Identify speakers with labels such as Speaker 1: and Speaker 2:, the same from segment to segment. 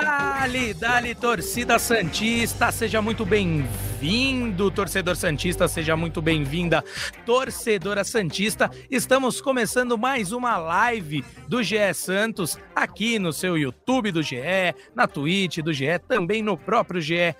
Speaker 1: Dali, dali, torcida Santista, seja muito bem-vindo, torcedor Santista, seja muito bem-vinda, torcedora Santista. Estamos começando mais uma live do GE Santos aqui no seu YouTube do GE, na Twitch do GE, também no próprio GE.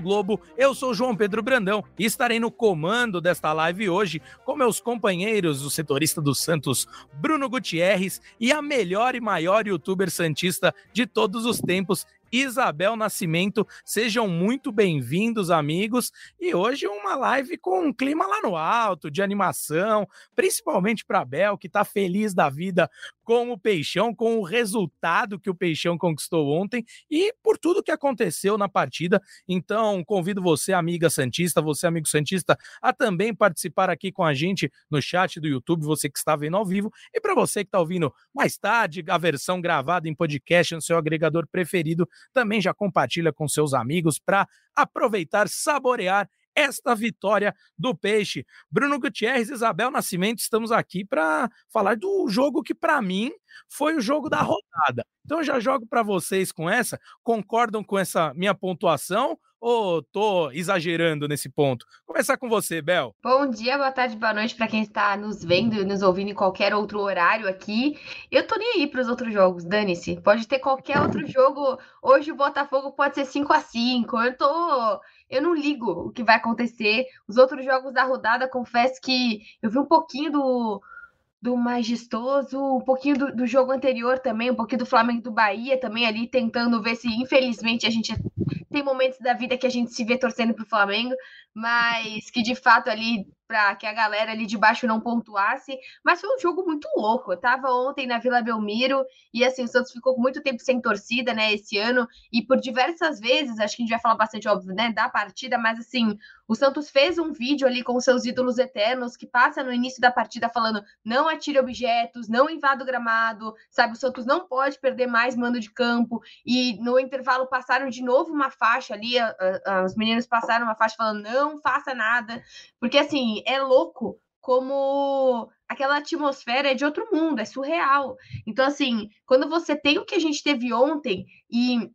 Speaker 1: Globo. Eu sou João Pedro Brandão e estarei no comando desta live hoje com meus companheiros, o setorista do Santos, Bruno Gutierrez, e a melhor e maior youtuber santista de todos os tempos, tempos Isabel Nascimento. Sejam muito bem-vindos, amigos. E hoje uma live com um clima lá no alto, de animação, principalmente para Bel, que está feliz da vida com o Peixão, com o resultado que o Peixão conquistou ontem e por tudo que aconteceu na partida. Então, convido você, amiga Santista, você, amigo Santista, a também participar aqui com a gente no chat do YouTube, você que está vendo ao vivo, e para você que está ouvindo mais tarde, a versão gravada em podcast no seu agregador preferido, também já compartilha com seus amigos para aproveitar, saborear esta vitória do Peixe. Bruno Gutierrez, Isabel Nascimento, estamos aqui para falar do jogo que, para mim, foi o jogo da rodada. Então, eu já jogo para vocês com essa. Concordam com essa minha pontuação ou tô exagerando nesse ponto? Começar com você, Bel.
Speaker 2: Bom dia, boa tarde, boa noite para quem está nos vendo e nos ouvindo em qualquer outro horário aqui. Eu tô nem aí para os outros jogos, dane-se. Pode ter qualquer outro jogo. Hoje o Botafogo pode ser 5 a 5 Eu tô eu não ligo o que vai acontecer. Os outros jogos da rodada, confesso que eu vi um pouquinho do, do majestoso, um pouquinho do, do jogo anterior também, um pouquinho do Flamengo do Bahia também ali, tentando ver se, infelizmente, a gente tem momentos da vida que a gente se vê torcendo pro Flamengo, mas que de fato ali para que a galera ali de baixo não pontuasse, mas foi um jogo muito louco. Eu tava ontem na Vila Belmiro e assim, o Santos ficou muito tempo sem torcida, né, esse ano, e por diversas vezes, acho que a gente vai falar bastante óbvio, né, da partida, mas assim, o Santos fez um vídeo ali com seus ídolos eternos que passa no início da partida falando: "Não atire objetos, não invada o gramado", sabe? O Santos não pode perder mais mando de campo. E no intervalo passaram de novo uma faixa ali, a, a, os meninos passaram uma faixa falando: "Não faça nada", porque assim, é louco como aquela atmosfera é de outro mundo, é surreal. Então, assim, quando você tem o que a gente teve ontem e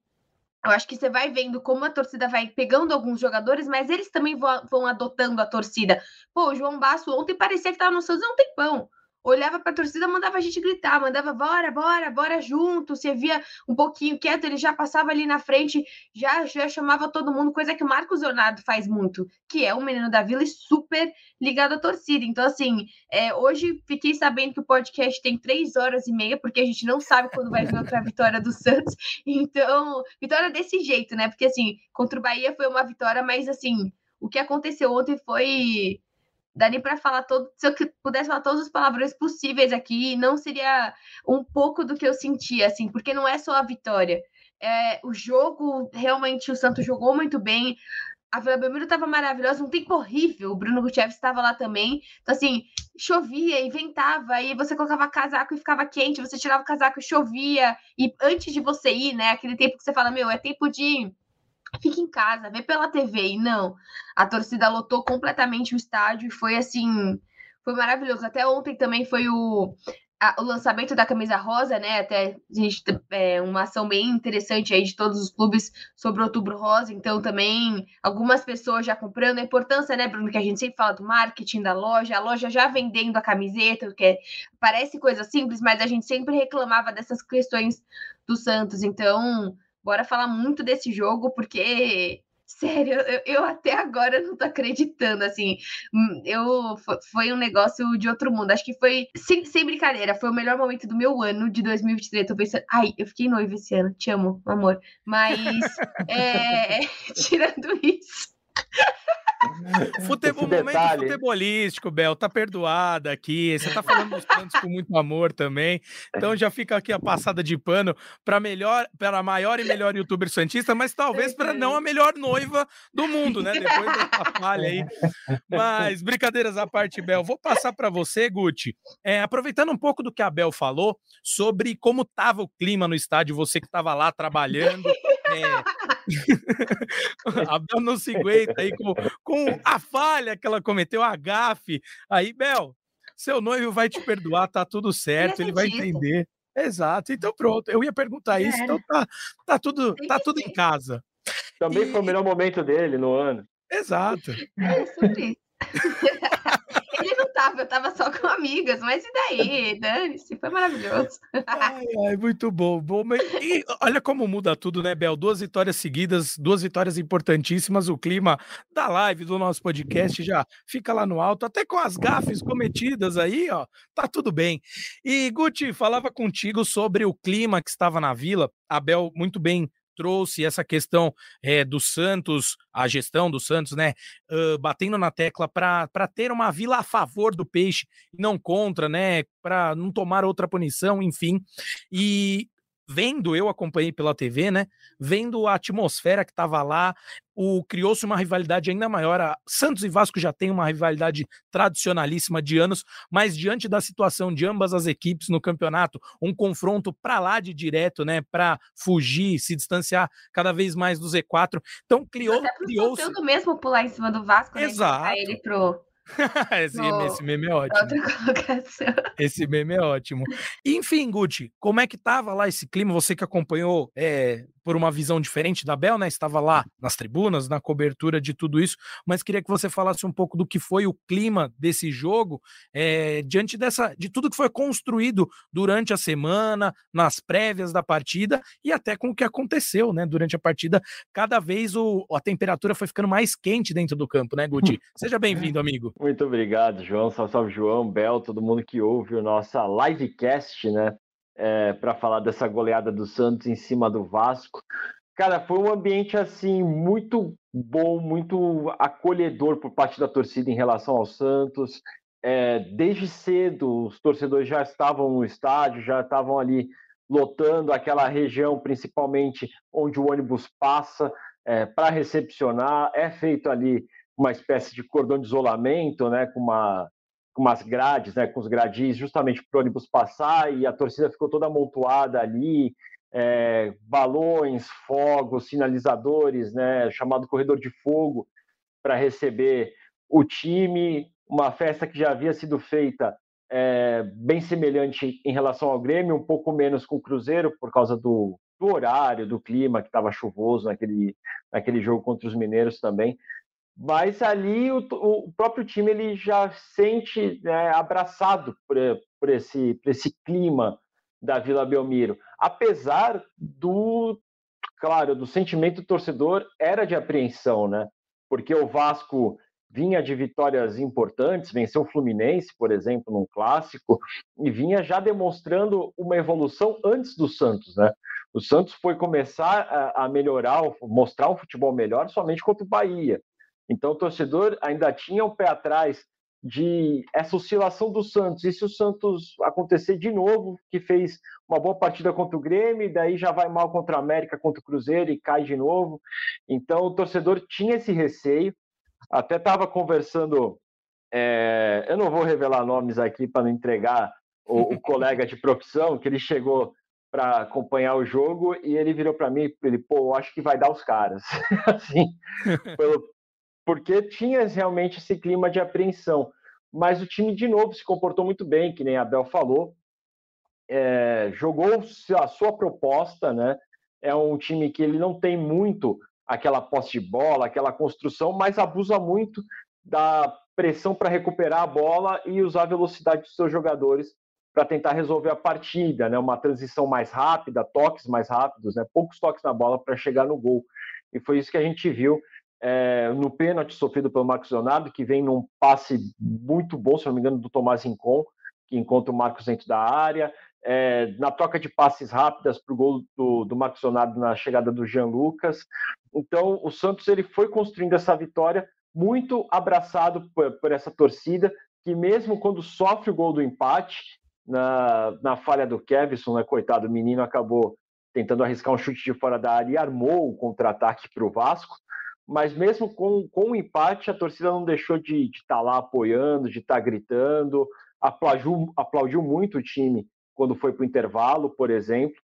Speaker 2: eu acho que você vai vendo como a torcida vai pegando alguns jogadores, mas eles também vão, vão adotando a torcida. Pô, o João Basso ontem parecia que estava no Santos há um tempão olhava para a torcida, mandava a gente gritar, mandava bora, bora, bora junto. Você via um pouquinho quieto, ele já passava ali na frente, já, já chamava todo mundo, coisa que o Marcos Leonardo faz muito, que é um menino da Vila e super ligado à torcida. Então, assim, é, hoje fiquei sabendo que o podcast tem três horas e meia, porque a gente não sabe quando vai vir outra vitória do Santos. Então, vitória desse jeito, né? Porque, assim, contra o Bahia foi uma vitória, mas, assim, o que aconteceu ontem foi daria para falar todo, se eu pudesse falar todos os palavrões possíveis aqui, não seria um pouco do que eu sentia, assim, porque não é só a vitória. É, o jogo, realmente, o Santos jogou muito bem. A Vila Belmiro estava maravilhosa, um tempo horrível. O Bruno Gutierrez estava lá também. Então, assim, chovia e ventava, e você colocava casaco e ficava quente, você tirava o casaco e chovia. E antes de você ir, né, aquele tempo que você fala, meu, é tempo de fica em casa, vê pela TV. E não, a torcida lotou completamente o estádio e foi assim, foi maravilhoso. Até ontem também foi o, a, o lançamento da camisa rosa, né? Até a gente é, uma ação bem interessante aí de todos os clubes sobre o Outubro Rosa. Então também algumas pessoas já comprando a importância, né, Bruno, que a gente sempre fala do marketing da loja, a loja já vendendo a camiseta, que é, parece coisa simples, mas a gente sempre reclamava dessas questões do Santos. Então bora falar muito desse jogo, porque Sério, eu, eu, até agora não tô acreditando, assim. Hum, eu foi um negócio de outro mundo. Acho que foi, sem, sem brincadeira, foi o melhor momento do meu ano de 2023. Tô pensando, ai, eu fiquei noiva esse ano, te amo, amor. Mas, é, tirando isso.
Speaker 1: Futebol, momento futebolístico, Bel, tá perdoada aqui. Você tá falando dos Santos com muito amor também. Então já fica aqui a passada de pano para melhor, para a maior e melhor youtuber santista, mas talvez para não a melhor noiva do mundo, né? Depois dessa falha aí. Mas brincadeiras à parte, Bel, vou passar para você, Guti. É, aproveitando um pouco do que a Bel falou sobre como tava o clima no estádio, você que estava lá trabalhando. É... a Bel não se aguenta aí com, com a falha que ela cometeu, a gafe. Aí, Bel, seu noivo vai te perdoar, tá tudo certo, ele, é ele vai entender. Exato, então pronto. Eu ia perguntar isso, então tá, tá tudo, tá tudo em casa.
Speaker 3: Também e... foi o melhor momento dele no ano.
Speaker 1: Exato.
Speaker 2: É sobre isso. Tava, eu tava só com amigas, mas e daí? Dane-se, foi maravilhoso.
Speaker 1: Ai, ai, muito bom. bom e olha como muda tudo, né, Bel? Duas vitórias seguidas, duas vitórias importantíssimas. O clima da live, do nosso podcast já fica lá no alto, até com as gafes cometidas aí, ó, tá tudo bem. E, Guti, falava contigo sobre o clima que estava na vila. A Bel muito bem trouxe essa questão é, do Santos, a gestão do Santos, né, uh, batendo na tecla para ter uma vila a favor do peixe não contra, né, para não tomar outra punição, enfim. E vendo, eu acompanhei pela TV, né? Vendo a atmosfera que estava lá, o criou-se uma rivalidade ainda maior. A Santos e Vasco já tem uma rivalidade tradicionalíssima de anos, mas diante da situação de ambas as equipes no campeonato, um confronto para lá de direto, né, para fugir, se distanciar cada vez mais do Z4. Então criou, criou-se
Speaker 2: mesmo pular em cima do Vasco, né,
Speaker 1: Exato.
Speaker 2: ele pro
Speaker 1: esse, no... esse, meme é ótimo. Esse meme é ótimo. Enfim, Gucci, como é que tava lá esse clima? Você que acompanhou é, por uma visão diferente da Bel, né? Estava lá nas tribunas, na cobertura de tudo isso, mas queria que você falasse um pouco do que foi o clima desse jogo, é, diante dessa, de tudo que foi construído durante a semana, nas prévias da partida e até com o que aconteceu, né? Durante a partida, cada vez o, a temperatura foi ficando mais quente dentro do campo, né, Guti? Seja bem-vindo, amigo.
Speaker 3: Muito obrigado, João. Salve, salve, João, Bel, todo mundo que ouve o nossa livecast, né? É, para falar dessa goleada do Santos em cima do Vasco. Cara, foi um ambiente assim muito bom, muito acolhedor por parte da torcida em relação ao Santos. É, desde cedo, os torcedores já estavam no estádio, já estavam ali lotando aquela região, principalmente onde o ônibus passa, é, para recepcionar. É feito ali uma espécie de cordão de isolamento, né, com uma com umas grades, né, com os gradis, justamente para o ônibus passar, e a torcida ficou toda amontoada ali, é, balões, fogos, sinalizadores, né, chamado corredor de fogo, para receber o time, uma festa que já havia sido feita é, bem semelhante em relação ao Grêmio, um pouco menos com o Cruzeiro, por causa do, do horário, do clima, que estava chuvoso naquele, naquele jogo contra os Mineiros também, mas ali o, o próprio time ele já sente né, abraçado por, por, esse, por esse clima da Vila Belmiro, apesar do, claro, do sentimento do torcedor era de apreensão, né? Porque o Vasco vinha de vitórias importantes, venceu o Fluminense, por exemplo, num clássico, e vinha já demonstrando uma evolução antes do Santos, né? O Santos foi começar a, melhorar, mostrar um futebol melhor somente contra o Bahia. Então o torcedor ainda tinha um pé atrás de essa oscilação do Santos. E se o Santos acontecer de novo, que fez uma boa partida contra o Grêmio, e daí já vai mal contra a América, contra o Cruzeiro e cai de novo. Então o torcedor tinha esse receio. Até estava conversando, é... eu não vou revelar nomes aqui para não entregar o, o colega de profissão, que ele chegou para acompanhar o jogo e ele virou para mim, ele, pô, acho que vai dar os caras, assim, pelo, porque tinha realmente esse clima de apreensão. Mas o time, de novo, se comportou muito bem, que nem Abel falou, é, jogou a sua proposta, né? É um time que ele não tem muito aquela posse de bola, aquela construção, mas abusa muito da pressão para recuperar a bola e usar a velocidade dos seus jogadores para tentar resolver a partida, né? Uma transição mais rápida, toques mais rápidos, né? Poucos toques na bola para chegar no gol. E foi isso que a gente viu é, no pênalti sofrido pelo Marcos Leonardo, que vem num passe muito bom, se não me engano, do Tomás Rincon, que encontra o Marcos dentro da área, é, na troca de passes rápidas para o gol do, do Marcos Leonardo na chegada do Jean Lucas. Então, o Santos ele foi construindo essa vitória muito abraçado por, por essa torcida, que mesmo quando sofre o gol do empate, na, na falha do Kevson, né, coitado, o menino acabou tentando arriscar um chute de fora da área e armou o contra-ataque para o Vasco, mas mesmo com, com o empate, a torcida não deixou de estar tá lá apoiando, de estar tá gritando, aplaudiu, aplaudiu muito o time quando foi para o intervalo, por exemplo.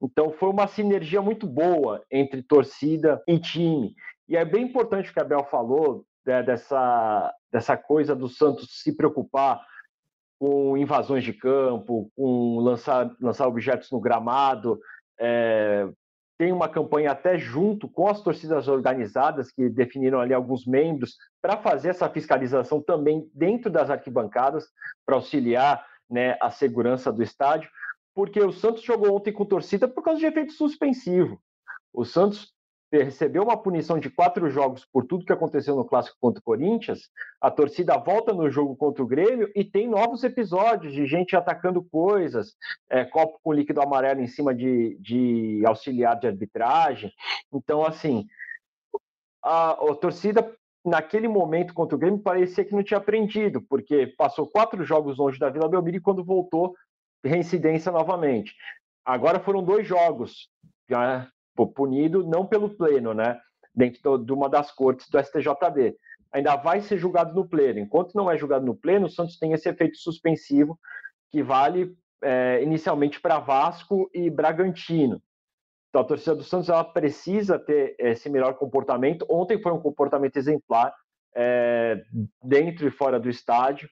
Speaker 3: Então foi uma sinergia muito boa entre torcida e time. E é bem importante o que a Bel falou né, dessa, dessa coisa do Santos se preocupar com invasões de campo, com lançar, lançar objetos no gramado. É, tem uma campanha até junto com as torcidas organizadas, que definiram ali alguns membros, para fazer essa fiscalização também dentro das arquibancadas, para auxiliar né, a segurança do estádio, porque o Santos jogou ontem com torcida por causa de efeito suspensivo. O Santos recebeu uma punição de quatro jogos por tudo que aconteceu no clássico contra o Corinthians, a torcida volta no jogo contra o Grêmio e tem novos episódios de gente atacando coisas, é, copo com líquido amarelo em cima de, de auxiliar de arbitragem. Então, assim, a, a torcida naquele momento contra o Grêmio parecia que não tinha aprendido, porque passou quatro jogos longe da Vila Belmiro e quando voltou, reincidência novamente. Agora foram dois jogos, já punido não pelo pleno, né? Dentro de uma das cortes do STJD. Ainda vai ser julgado no pleno. Enquanto não é julgado no pleno, o Santos tem esse efeito suspensivo que vale é, inicialmente para Vasco e Bragantino. Então a torcida do Santos ela precisa ter esse melhor comportamento. Ontem foi um comportamento exemplar é, dentro e fora do estádio.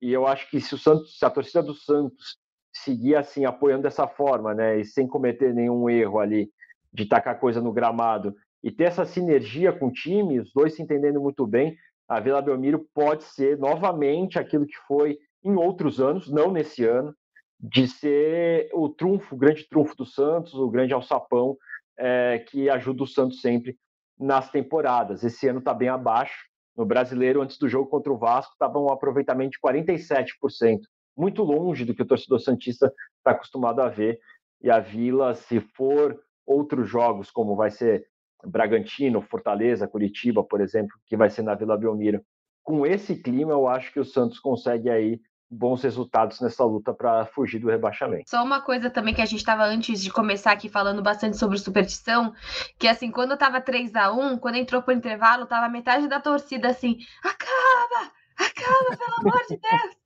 Speaker 3: E eu acho que se o Santos, se a torcida do Santos seguir assim apoiando dessa forma, né, e sem cometer nenhum erro ali, de tacar coisa no gramado e ter essa sinergia com o time, os dois se entendendo muito bem, a Vila Belmiro pode ser novamente aquilo que foi em outros anos, não nesse ano, de ser o trunfo, o grande trunfo do Santos, o grande alçapão é, que ajuda o Santos sempre nas temporadas. Esse ano está bem abaixo. No brasileiro, antes do jogo contra o Vasco, estava um aproveitamento de 47%, muito longe do que o torcedor Santista está acostumado a ver. E a Vila, se for outros jogos, como vai ser Bragantino, Fortaleza, Curitiba, por exemplo, que vai ser na Vila Belmiro. Com esse clima, eu acho que o Santos consegue aí bons resultados nessa luta para fugir do rebaixamento.
Speaker 2: Só uma coisa também que a gente estava antes de começar aqui falando bastante sobre superstição, que assim, quando tava 3 a 1 quando entrou pro intervalo, tava metade da torcida assim, acaba! Acaba, pelo amor de Deus!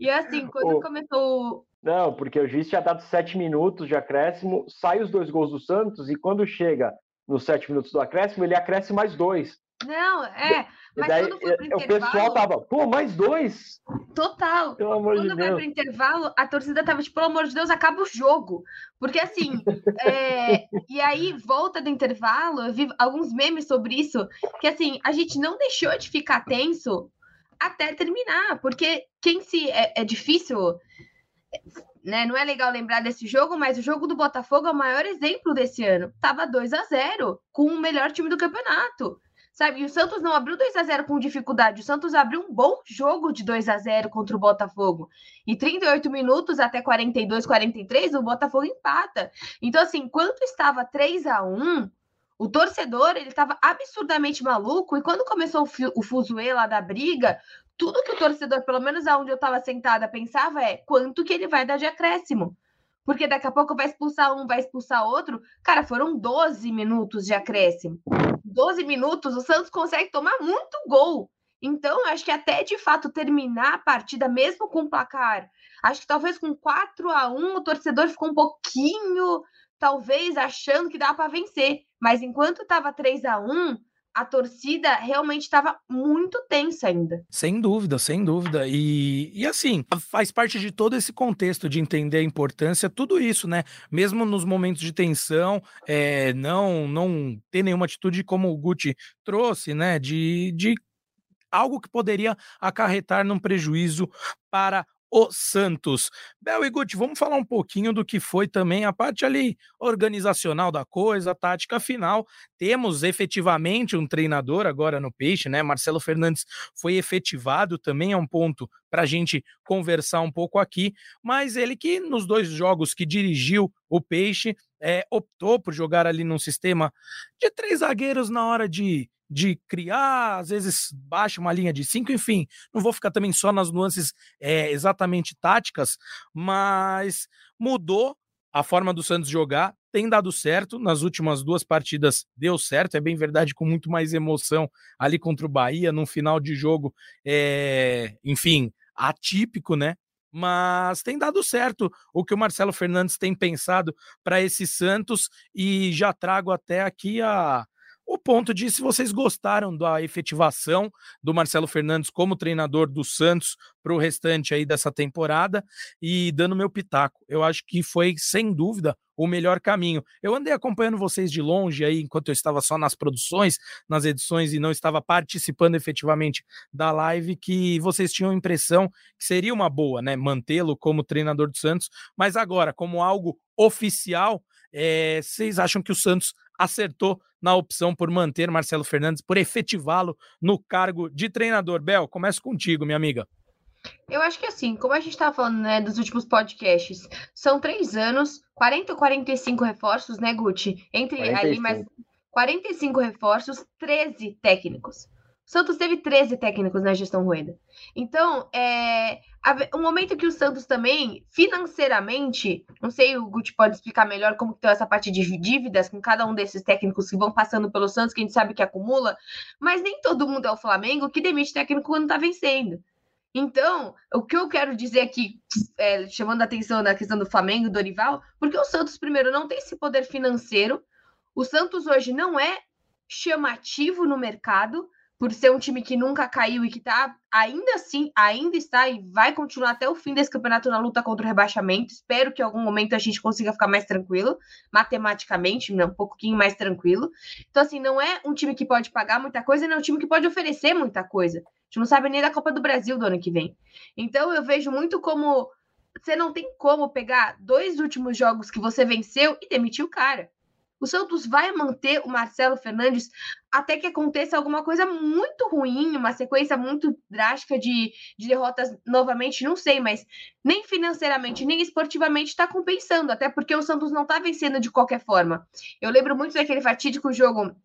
Speaker 2: E assim, quando começou
Speaker 3: não, porque o juiz tinha dado sete minutos de acréscimo, sai os dois gols do Santos e quando chega nos sete minutos do acréscimo, ele acresce mais dois.
Speaker 2: Não, é. Mas
Speaker 3: daí, quando foi pro intervalo, o pessoal tava, pô, mais dois?
Speaker 2: Total.
Speaker 3: Pelo amor
Speaker 2: quando
Speaker 3: de
Speaker 2: vai
Speaker 3: Deus.
Speaker 2: pro intervalo, a torcida tava tipo, pelo amor de Deus, acaba o jogo. Porque assim, é... e aí volta do intervalo, eu vi alguns memes sobre isso, que assim, a gente não deixou de ficar tenso até terminar, porque quem se. É, é difícil né, não é legal lembrar desse jogo, mas o jogo do Botafogo é o maior exemplo desse ano. Tava 2 a 0 com o melhor time do campeonato. Sabe? E o Santos não abriu 2 a 0 com dificuldade. O Santos abriu um bom jogo de 2 a 0 contra o Botafogo. E 38 minutos até 42, 43, o Botafogo empata. Então, assim, enquanto estava 3 a 1 o torcedor, ele estava absurdamente maluco. E quando começou o, o fuzuê lá da briga, tudo que o torcedor, pelo menos aonde eu estava sentada, pensava é quanto que ele vai dar de acréscimo. Porque daqui a pouco vai expulsar um, vai expulsar outro. Cara, foram 12 minutos de acréscimo. 12 minutos, o Santos consegue tomar muito gol. Então, acho que até de fato terminar a partida, mesmo com o placar, acho que talvez com 4 a 1 o torcedor ficou um pouquinho, talvez, achando que dava para vencer. Mas enquanto estava 3 a 1 a torcida realmente estava muito tensa ainda.
Speaker 1: Sem dúvida, sem dúvida. E, e assim, faz parte de todo esse contexto de entender a importância, tudo isso, né? Mesmo nos momentos de tensão, é, não, não ter nenhuma atitude como o Gucci trouxe, né? De, de algo que poderia acarretar num prejuízo para o Santos. Bel e Guti, vamos falar um pouquinho do que foi também a parte ali organizacional da coisa, a tática final. Temos efetivamente um treinador agora no Peixe, né? Marcelo Fernandes foi efetivado, também é um ponto para a gente conversar um pouco aqui. Mas ele que nos dois jogos que dirigiu o Peixe é, optou por jogar ali num sistema de três zagueiros na hora de de criar, às vezes baixa uma linha de cinco, enfim, não vou ficar também só nas nuances é, exatamente táticas, mas mudou a forma do Santos jogar, tem dado certo, nas últimas duas partidas deu certo, é bem verdade, com muito mais emoção ali contra o Bahia, num final de jogo, é, enfim, atípico, né? mas tem dado certo o que o Marcelo Fernandes tem pensado para esse Santos e já trago até aqui a, o ponto de se vocês gostaram da efetivação do Marcelo Fernandes como treinador do Santos para o restante aí dessa temporada e dando meu pitaco. Eu acho que foi, sem dúvida, o melhor caminho. Eu andei acompanhando vocês de longe aí, enquanto eu estava só nas produções, nas edições e não estava participando efetivamente da live, que vocês tinham a impressão que seria uma boa, né, mantê-lo como treinador do Santos, mas agora, como algo oficial, é, vocês acham que o Santos acertou na opção por manter Marcelo Fernandes, por efetivá-lo no cargo de treinador. Bel, começo contigo, minha amiga.
Speaker 2: Eu acho que assim, como a gente estava falando, né, dos últimos podcasts, são três anos, 40 ou 45 reforços, né, Guti? Entre 45. ali mais 45 reforços, 13 técnicos. Santos teve 13 técnicos na gestão Rueda. Então, é, o momento que o Santos também, financeiramente, não sei, o Guti pode explicar melhor como está essa parte de dívidas com cada um desses técnicos que vão passando pelo Santos, que a gente sabe que acumula, mas nem todo mundo é o Flamengo que demite técnico quando está vencendo. Então, o que eu quero dizer aqui, é, chamando a atenção na questão do Flamengo, do Dorival, porque o Santos, primeiro, não tem esse poder financeiro, o Santos hoje não é chamativo no mercado, por ser um time que nunca caiu e que tá ainda assim, ainda está e vai continuar até o fim desse campeonato na luta contra o rebaixamento. Espero que em algum momento a gente consiga ficar mais tranquilo, matematicamente, né, um pouquinho mais tranquilo. Então, assim, não é um time que pode pagar muita coisa, não é um time que pode oferecer muita coisa. A gente não sabe nem da Copa do Brasil do ano que vem. Então, eu vejo muito como você não tem como pegar dois últimos jogos que você venceu e demitir o cara. O Santos vai manter o Marcelo Fernandes até que aconteça alguma coisa muito ruim, uma sequência muito drástica de, de derrotas novamente, não sei, mas nem financeiramente, nem esportivamente está compensando, até porque o Santos não está vencendo de qualquer forma. Eu lembro muito daquele fatídico jogo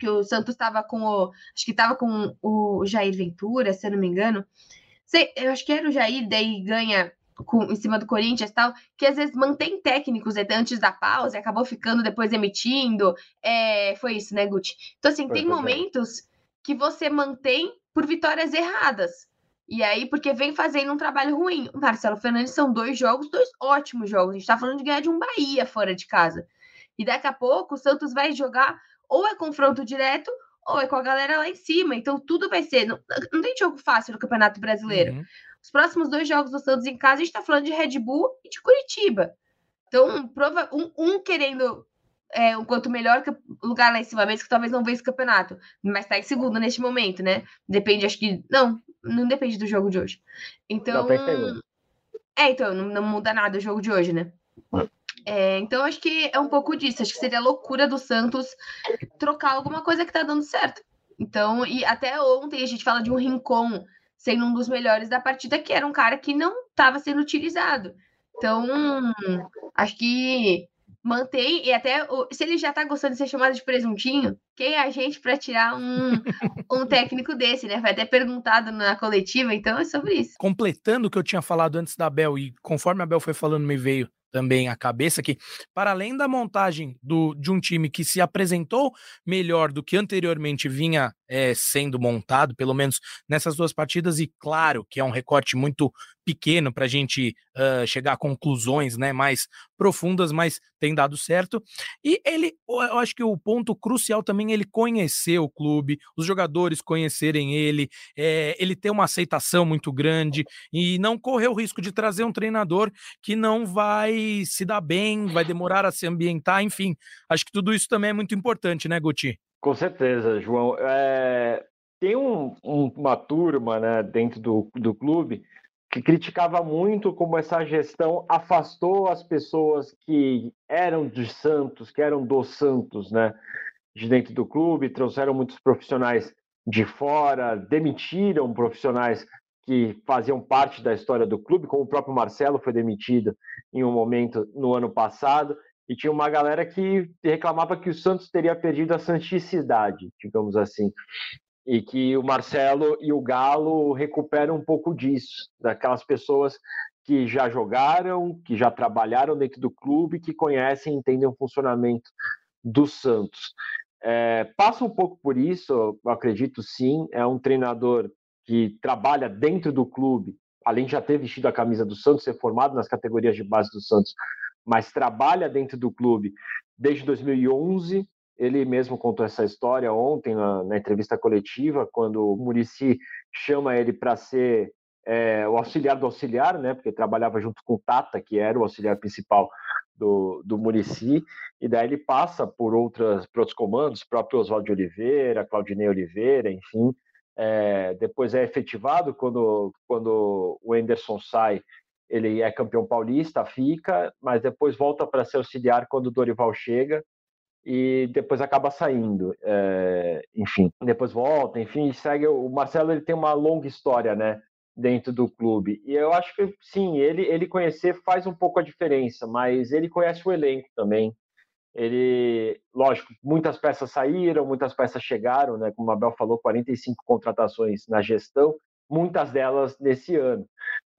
Speaker 2: que o Santos estava com o. Acho que estava com o Jair Ventura, se eu não me engano. Sei, eu acho que era o Jair, daí ganha com, em cima do Corinthians tal, que às vezes mantém técnicos antes da pausa e acabou ficando depois emitindo. É, foi isso, né, Guti? Então, assim, foi, tem momentos que você mantém por vitórias erradas. E aí, porque vem fazendo um trabalho ruim. O Marcelo Fernandes são dois jogos, dois ótimos jogos. A gente tá falando de ganhar de um Bahia fora de casa. E daqui a pouco o Santos vai jogar ou é confronto direto ou é com a galera lá em cima. Então tudo vai ser. Não, não tem jogo fácil no Campeonato Brasileiro. Uhum. Os próximos dois jogos do Santos em casa, a gente está falando de Red Bull e de Curitiba. Então, prova, um, um querendo é, um quanto melhor lugar lá em cima, mesmo que talvez não vença o campeonato, mas está em segundo neste momento, né? Depende, acho que. Não, não depende do jogo de hoje. Então. Não, é, então, não, não, muda nada o jogo de hoje, né? É, então, acho que é um pouco disso. Acho que seria loucura do Santos trocar alguma coisa que tá dando certo. Então, e até ontem a gente fala de um Rincon sendo um dos melhores da partida, que era um cara que não estava sendo utilizado. Então, acho que mantém, e até se ele já está gostando de ser chamado de presuntinho, quem é a gente para tirar um, um técnico desse, né? Foi até perguntado na coletiva, então é sobre isso.
Speaker 1: Completando o que eu tinha falado antes da Bel, e conforme a Bel foi falando, me veio também a cabeça que, para além da montagem do, de um time que se apresentou melhor do que anteriormente vinha é, sendo montado, pelo menos nessas duas partidas, e claro que é um recorte muito pequeno para a gente uh, chegar a conclusões né, mais profundas, mas tem dado certo. E ele, eu acho que o ponto crucial também é ele conhecer o clube, os jogadores conhecerem ele, é, ele ter uma aceitação muito grande e não correr o risco de trazer um treinador que não vai se dar bem, vai demorar a se ambientar, enfim. Acho que tudo isso também é muito importante, né, Guti?
Speaker 3: Com certeza, João. É, tem um, um, uma turma né, dentro do, do clube que criticava muito como essa gestão afastou as pessoas que eram de Santos, que eram do Santos, né, de dentro do clube, trouxeram muitos profissionais de fora, demitiram profissionais que faziam parte da história do clube, como o próprio Marcelo foi demitido em um momento no ano passado, e tinha uma galera que reclamava que o Santos teria perdido a santicidade, digamos assim, e que o Marcelo e o Galo recuperam um pouco disso, daquelas pessoas que já jogaram, que já trabalharam dentro do clube, que conhecem e entendem o funcionamento do Santos. É, passa um pouco por isso, acredito sim. É um treinador que trabalha dentro do clube, além de já ter vestido a camisa do Santos, ser formado nas categorias de base do Santos, mas trabalha dentro do clube desde 2011. Ele mesmo contou essa história ontem na, na entrevista coletiva, quando o Murici chama ele para ser é, o auxiliar do auxiliar, né? Porque trabalhava junto com o Tata, que era o auxiliar principal do, do Murici, e daí ele passa por, outras, por outros comandos, próprio Oswaldo de Oliveira, Claudinei Oliveira, enfim. É, depois é efetivado quando, quando o Enderson sai, ele é campeão paulista, fica, mas depois volta para ser auxiliar quando o Dorival chega e depois acaba saindo, é, enfim, depois volta, enfim, segue. O Marcelo ele tem uma longa história, né? dentro do clube. E eu acho que sim, ele ele conhecer faz um pouco a diferença, mas ele conhece o elenco também. Ele, lógico, muitas peças saíram, muitas peças chegaram, né? Como a Abel falou, 45 contratações na gestão, muitas delas nesse ano.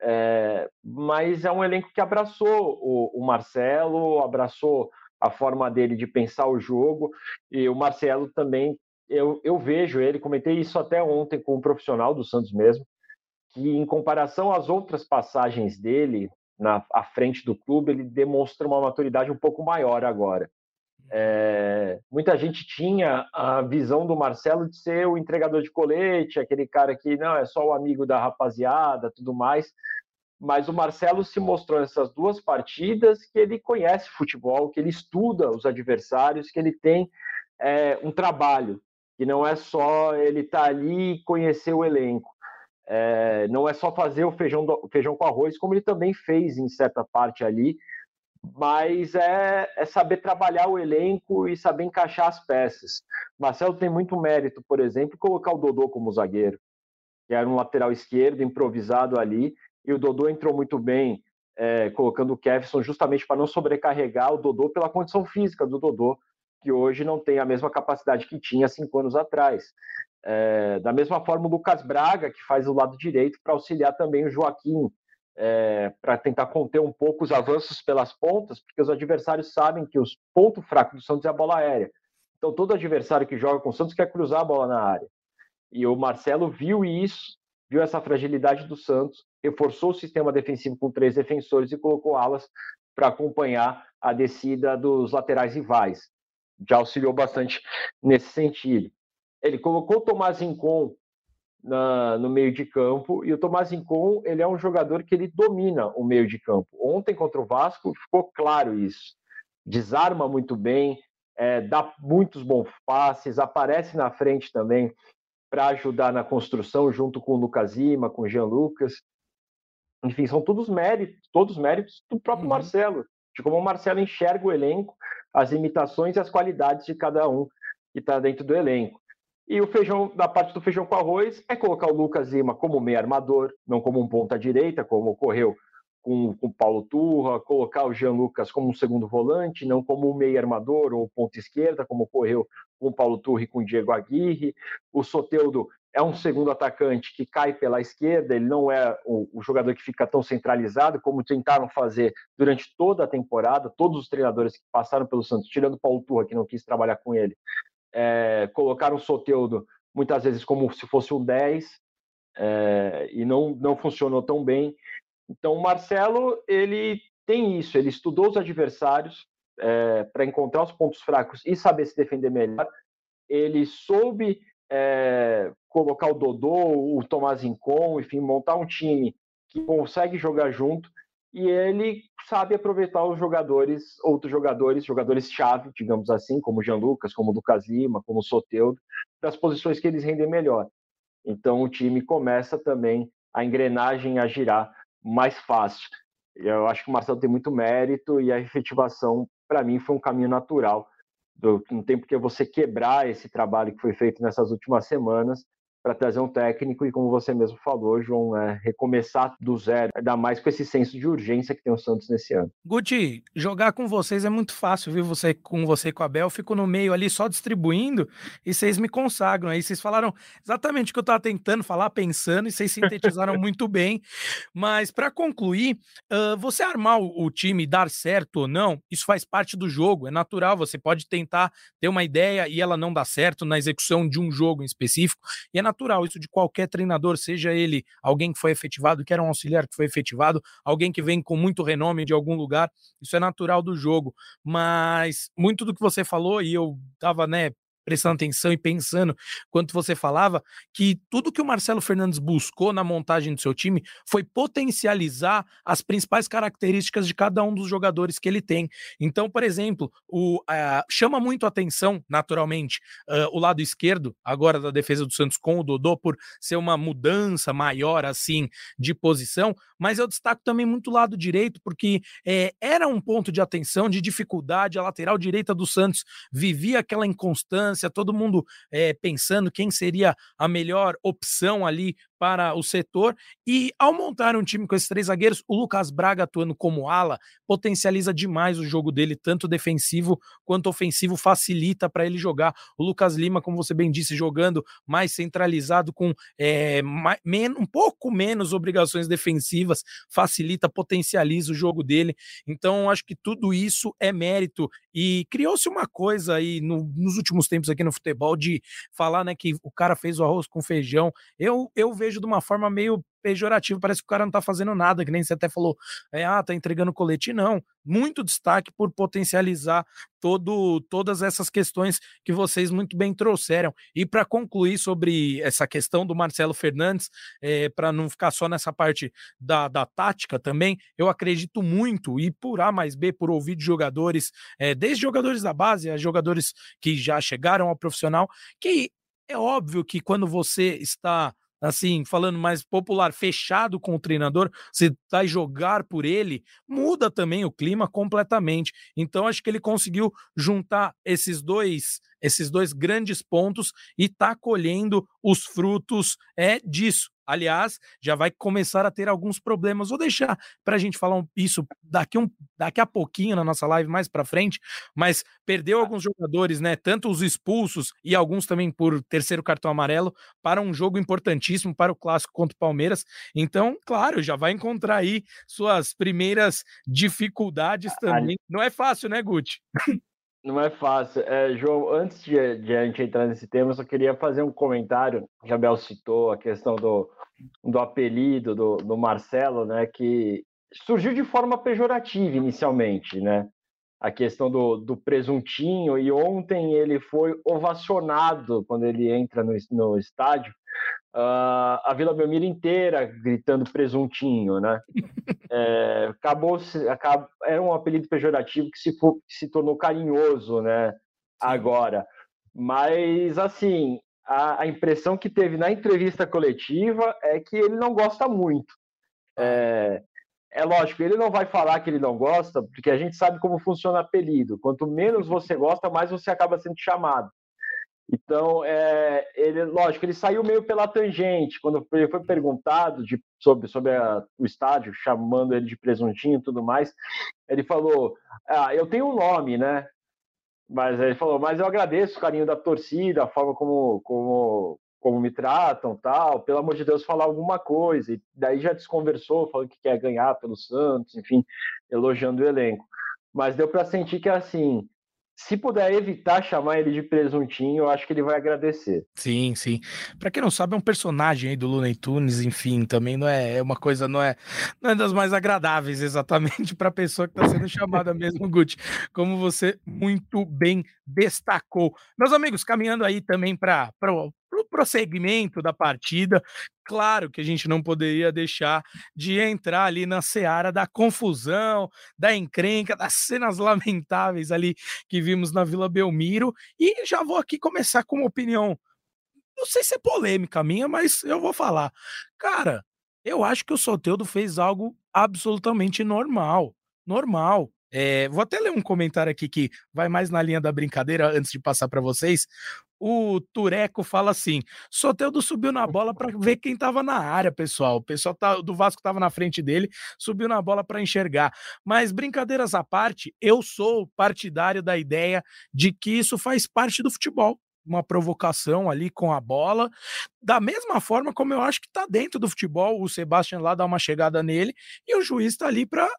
Speaker 3: É, mas é um elenco que abraçou o, o Marcelo, abraçou a forma dele de pensar o jogo, e o Marcelo também eu, eu, vejo ele, comentei isso até ontem com um profissional do Santos mesmo, que em comparação às outras passagens dele na à frente do clube, ele demonstra uma maturidade um pouco maior agora. É, muita gente tinha a visão do Marcelo de ser o entregador de colete, aquele cara que não é só o amigo da rapaziada, tudo mais. Mas o Marcelo se mostrou nessas duas partidas que ele conhece futebol, que ele estuda os adversários, que ele tem é, um trabalho, que não é só ele estar tá ali e conhecer o elenco é, não é só fazer o feijão, do, feijão com arroz, como ele também fez em certa parte ali, mas é, é, saber trabalhar o elenco e saber encaixar as peças. Marcelo tem muito mérito, por exemplo, colocar o Dodô como zagueiro, que era um lateral esquerdo improvisado ali, e o Dodô entrou muito bem, é, colocando o Kevson justamente para não sobrecarregar o Dodô pela condição física do Dodô, que hoje não tem a mesma capacidade que tinha cinco anos atrás. É, da mesma forma, o Lucas Braga, que faz o lado direito, para auxiliar também o Joaquim, é, para tentar conter um pouco os avanços pelas pontas, porque os adversários sabem que o ponto fraco do Santos é a bola aérea. Então, todo adversário que joga com o Santos quer cruzar a bola na área. E o Marcelo viu isso, viu essa fragilidade do Santos, reforçou o sistema defensivo com três defensores e colocou alas para acompanhar a descida dos laterais rivais. Já auxiliou bastante nesse sentido. Ele colocou o Tomás Incon na, no meio de campo e o Tomás Incon ele é um jogador que ele domina o meio de campo. Ontem contra o Vasco ficou claro isso. Desarma muito bem, é, dá muitos bons passes, aparece na frente também para ajudar na construção junto com o Lucas Lima, com o Jean Lucas. Enfim, são todos méritos, todos méritos do próprio uhum. Marcelo, de como o Marcelo enxerga o elenco, as imitações e as qualidades de cada um que está dentro do elenco. E o feijão, da parte do feijão com arroz, é colocar o Lucas Lima como meio armador, não como um ponta direita, como ocorreu com, com o Paulo Turra, colocar o Jean Lucas como um segundo volante, não como um meio armador ou ponta esquerda, como ocorreu com o Paulo Turra e com o Diego Aguirre. O Soteudo é um segundo atacante que cai pela esquerda, ele não é o, o, jogador que fica tão centralizado como tentaram fazer durante toda a temporada, todos os treinadores que passaram pelo Santos, tirando o Paulo Turra, que não quis trabalhar com ele, é, colocaram o Soteudo muitas vezes como se fosse um 10 é, e não, não funcionou tão bem. Então, o Marcelo, ele tem isso, ele estudou os adversários é, para encontrar os pontos fracos e saber se defender melhor. Ele soube é, colocar o Dodô, o Tomás Incon, enfim, montar um time que consegue jogar junto e ele sabe aproveitar os jogadores, outros jogadores, jogadores-chave, digamos assim, como Jean Lucas, como Lucas Lima, como Soteudo, das posições que eles rendem melhor. Então o time começa também a engrenagem a girar mais fácil. Eu acho que o Marcelo tem muito mérito e a efetivação, para mim, foi um caminho natural. Do, não tem porque você quebrar esse trabalho que foi feito nessas últimas semanas para trazer um técnico e, como você mesmo falou, João, é, recomeçar do zero, ainda mais com esse senso de urgência que tem o Santos nesse ano.
Speaker 1: Guti, jogar com vocês é muito fácil, viu? Você com você e com a Bel, eu fico no meio ali só distribuindo e vocês me consagram. Aí vocês falaram exatamente o que eu estava tentando falar, pensando, e vocês sintetizaram muito bem. Mas para concluir, uh, você armar o, o time dar certo ou não, isso faz parte do jogo, é natural. Você pode tentar ter uma ideia e ela não dá certo na execução de um jogo em específico, e é natural isso de qualquer treinador, seja ele alguém que foi efetivado, que era um auxiliar que foi efetivado, alguém que vem com muito renome de algum lugar, isso é natural do jogo. Mas muito do que você falou, e eu tava, né, prestando atenção e pensando quanto você falava, que tudo que o Marcelo Fernandes buscou na montagem do seu time foi potencializar as principais características de cada um dos jogadores que ele tem. Então, por exemplo, o, uh, chama muito atenção, naturalmente, uh, o lado esquerdo, agora da defesa do Santos com o Dodô, por ser uma mudança maior, assim, de posição, mas eu destaco também muito o lado direito, porque é, era um ponto de atenção, de dificuldade, a lateral direita do Santos vivia aquela inconstância, todo mundo é, pensando quem seria a melhor opção ali para o setor. E ao montar um time com esses três zagueiros, o Lucas Braga atuando como ala potencializa demais o jogo dele, tanto defensivo quanto ofensivo, facilita para ele jogar. O Lucas Lima, como você bem disse, jogando mais centralizado, com é, mais, um pouco menos obrigações defensivas, facilita, potencializa o jogo dele. Então, acho que tudo isso é mérito. E criou-se uma coisa aí no, nos últimos tempos aqui no futebol de falar né, que o cara fez o arroz com feijão. Eu, eu vejo vejo de uma forma meio pejorativa, parece que o cara não tá fazendo nada, que nem você até falou, é, ah, tá entregando colete. Não, muito destaque por potencializar todo, todas essas questões que vocês muito bem trouxeram. E para concluir sobre essa questão do Marcelo Fernandes, é, para não ficar só nessa parte da, da tática também, eu acredito muito, e por A mais B, por ouvir de jogadores, é, desde jogadores da base a jogadores que já chegaram ao profissional, que é óbvio que quando você está assim, falando mais popular, fechado com o treinador, você vai jogar por ele, muda também o clima completamente. Então acho que ele conseguiu juntar esses dois esses dois grandes pontos e está colhendo os frutos é disso. Aliás, já vai começar a ter alguns problemas. Vou deixar para a gente falar isso daqui, um, daqui a pouquinho na nossa live mais para frente. Mas perdeu alguns jogadores, né? Tanto os expulsos e alguns também por terceiro cartão amarelo para um jogo importantíssimo para o clássico contra o Palmeiras. Então, claro, já vai encontrar aí suas primeiras dificuldades também. Não é fácil, né, Guti?
Speaker 3: Não é fácil. É, João, antes de, de, a gente entrar nesse tema, eu só queria fazer um comentário. Gabriel citou a questão do, do apelido do, do Marcelo, né? Que surgiu de forma pejorativa inicialmente, né? A questão do, do presuntinho, e ontem ele foi ovacionado quando ele entra no, no estádio uh, a Vila Belmiro inteira gritando presuntinho, né? É, acabou, acabou, era um apelido pejorativo que se, se tornou carinhoso, né? Agora, mas assim, a, a, impressão que teve na entrevista coletiva é que ele não gosta muito. É, é lógico, ele não vai falar que ele não gosta, porque a gente sabe como funciona apelido. Quanto menos você gosta, mais você acaba sendo chamado. Então, é, ele, lógico, ele saiu meio pela tangente quando ele foi perguntado de, sobre, sobre a, o estádio, chamando ele de presuntinho e tudo mais. Ele falou: Ah, eu tenho um nome, né? Mas ele falou: Mas eu agradeço o carinho da torcida, a forma como, como, como me tratam, tal. Pelo amor de Deus, falar alguma coisa. E daí já desconversou, falou que quer ganhar pelo Santos, enfim, elogiando o elenco. Mas deu para sentir que assim se puder evitar chamar ele de presuntinho, eu acho que ele vai agradecer.
Speaker 1: Sim, sim. Para quem não sabe, é um personagem aí do Looney Tunes, enfim, também não é, é uma coisa, não é, não é das mais agradáveis exatamente para a pessoa que está sendo chamada mesmo, Gucci, como você muito bem destacou. Meus amigos, caminhando aí também para prosseguimento da partida. Claro que a gente não poderia deixar de entrar ali na seara da confusão, da encrenca, das cenas lamentáveis ali que vimos na Vila Belmiro. E já vou aqui começar com uma opinião, não sei se é polêmica minha, mas eu vou falar. Cara, eu acho que o Soteudo fez algo absolutamente normal. Normal. É, vou até ler um comentário aqui que vai mais na linha da brincadeira antes de passar para vocês. O Tureco fala assim: Soteudo subiu na bola para ver quem estava na área, pessoal. O pessoal tá, do Vasco estava na frente dele, subiu na bola para enxergar. Mas brincadeiras à parte, eu sou partidário da ideia de que isso faz parte do futebol uma provocação ali com a bola, da mesma forma como eu acho que está dentro do futebol, o Sebastian lá dá uma chegada nele e o juiz está ali para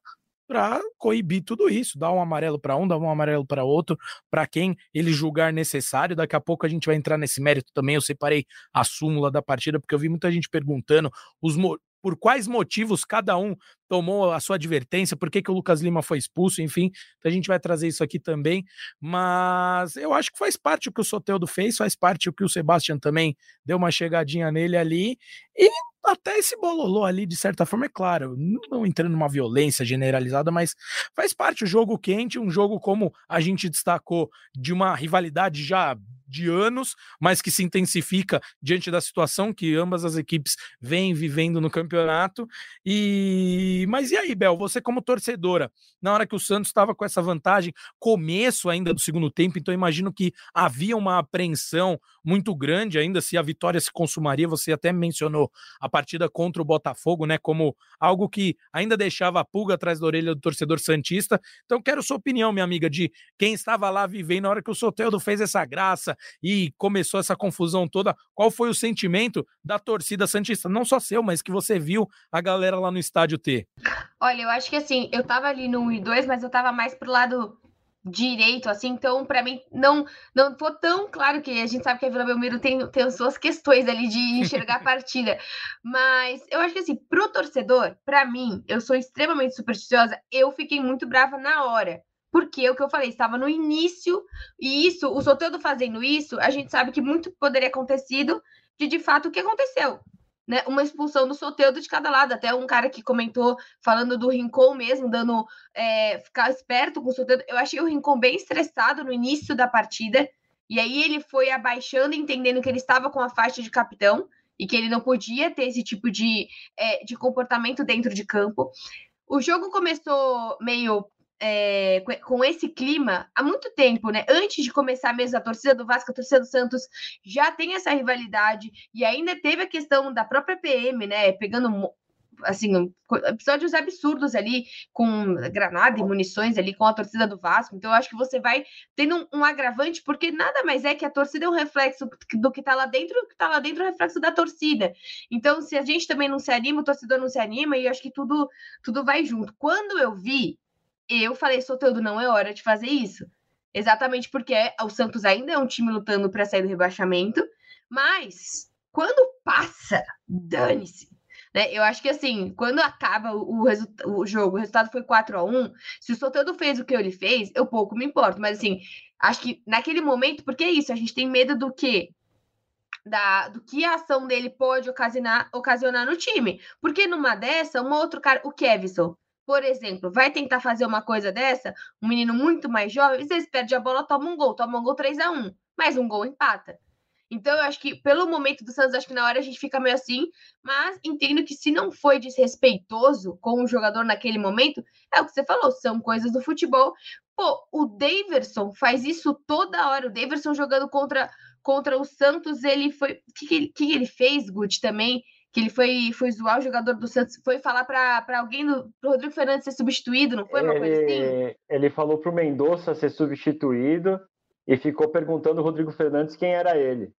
Speaker 1: para coibir tudo isso, dar um amarelo para um, dar um amarelo para outro, para quem ele julgar necessário. Daqui a pouco a gente vai entrar nesse mérito também. Eu separei a súmula da partida porque eu vi muita gente perguntando os por quais motivos cada um tomou a sua advertência, por que, que o Lucas Lima foi expulso, enfim, então a gente vai trazer isso aqui também, mas eu acho que faz parte o que o Soteldo fez, faz parte o que o Sebastian também deu uma chegadinha nele ali, e até esse bololô ali, de certa forma, é claro, não entrando numa violência generalizada, mas faz parte o jogo quente, um jogo como a gente destacou, de uma rivalidade já de anos, mas que se intensifica diante da situação que ambas as equipes vêm vivendo no campeonato. E mas e aí, Bel, você como torcedora, na hora que o Santos estava com essa vantagem, começo ainda do segundo tempo, então imagino que havia uma apreensão muito grande ainda se a vitória se consumaria. Você até mencionou a partida contra o Botafogo, né, como algo que ainda deixava a pulga atrás da orelha do torcedor santista. Então quero sua opinião, minha amiga, de quem estava lá vivendo na hora que o Soteldo fez essa graça, e começou essa confusão toda, qual foi o sentimento da torcida Santista? Não só seu, mas que você viu a galera lá no estádio ter?
Speaker 2: Olha, eu acho que assim, eu tava ali no 1 e 2, mas eu tava mais pro lado direito, assim, então para mim não não foi tão claro que a gente sabe que a Vila Belmiro tem, tem as suas questões ali de enxergar a partida, mas eu acho que assim, pro torcedor, para mim, eu sou extremamente supersticiosa, eu fiquei muito brava na hora, porque é o que eu falei, estava no início, e isso, o Soteldo fazendo isso, a gente sabe que muito poderia acontecido de de fato o que aconteceu. Né, uma expulsão do Soteldo de cada lado. Até um cara que comentou, falando do Rincon mesmo, dando é, ficar esperto com o Soteldo. Eu achei o Rincon bem estressado no início da partida. E aí ele foi abaixando, entendendo que ele estava com a faixa de capitão e que ele não podia ter esse tipo de, é, de comportamento dentro de campo. O jogo começou meio é, com esse clima há muito tempo, né? Antes de começar mesmo a torcida do Vasco, a torcida do Santos já tem essa rivalidade e ainda teve a questão da própria PM, né? Pegando assim, episódios absurdos ali com granada e munições ali com a torcida do Vasco. Então, eu acho que você vai tendo um, um agravante, porque nada mais é que a torcida é um reflexo do que tá lá dentro, o que tá lá dentro é um reflexo da torcida. Então, se a gente também não se anima, o torcedor não se anima, e eu acho que tudo, tudo vai junto. Quando eu vi eu falei, Soteldo, não é hora de fazer isso. Exatamente porque o Santos ainda é um time lutando para sair do rebaixamento, mas quando passa, dane-se. Né? Eu acho que assim, quando acaba o, o, jogo, o resultado foi 4 a 1 se o Soteldo fez o que ele fez, eu pouco me importo. Mas assim, acho que naquele momento, porque é isso, a gente tem medo do quê? Da, do que a ação dele pode ocasionar, ocasionar no time. Porque numa dessa, um outro cara, o Kevson, por exemplo, vai tentar fazer uma coisa dessa, um menino muito mais jovem, às vezes perde a bola, toma um gol, toma um gol 3 a 1 mais um gol empata. Então, eu acho que pelo momento do Santos, acho que na hora a gente fica meio assim, mas entendo que se não foi desrespeitoso com o jogador naquele momento, é o que você falou, são coisas do futebol. Pô, o Daverson faz isso toda hora. O Daverson jogando contra, contra o Santos, ele foi. O que, que, que ele fez, Guti, também? Que ele foi, foi zoar o jogador do Santos, foi falar para alguém, do, pro Rodrigo Fernandes ser substituído, não foi uma ele, coisa assim?
Speaker 3: Ele falou pro Mendonça ser substituído e ficou perguntando o Rodrigo Fernandes quem era ele.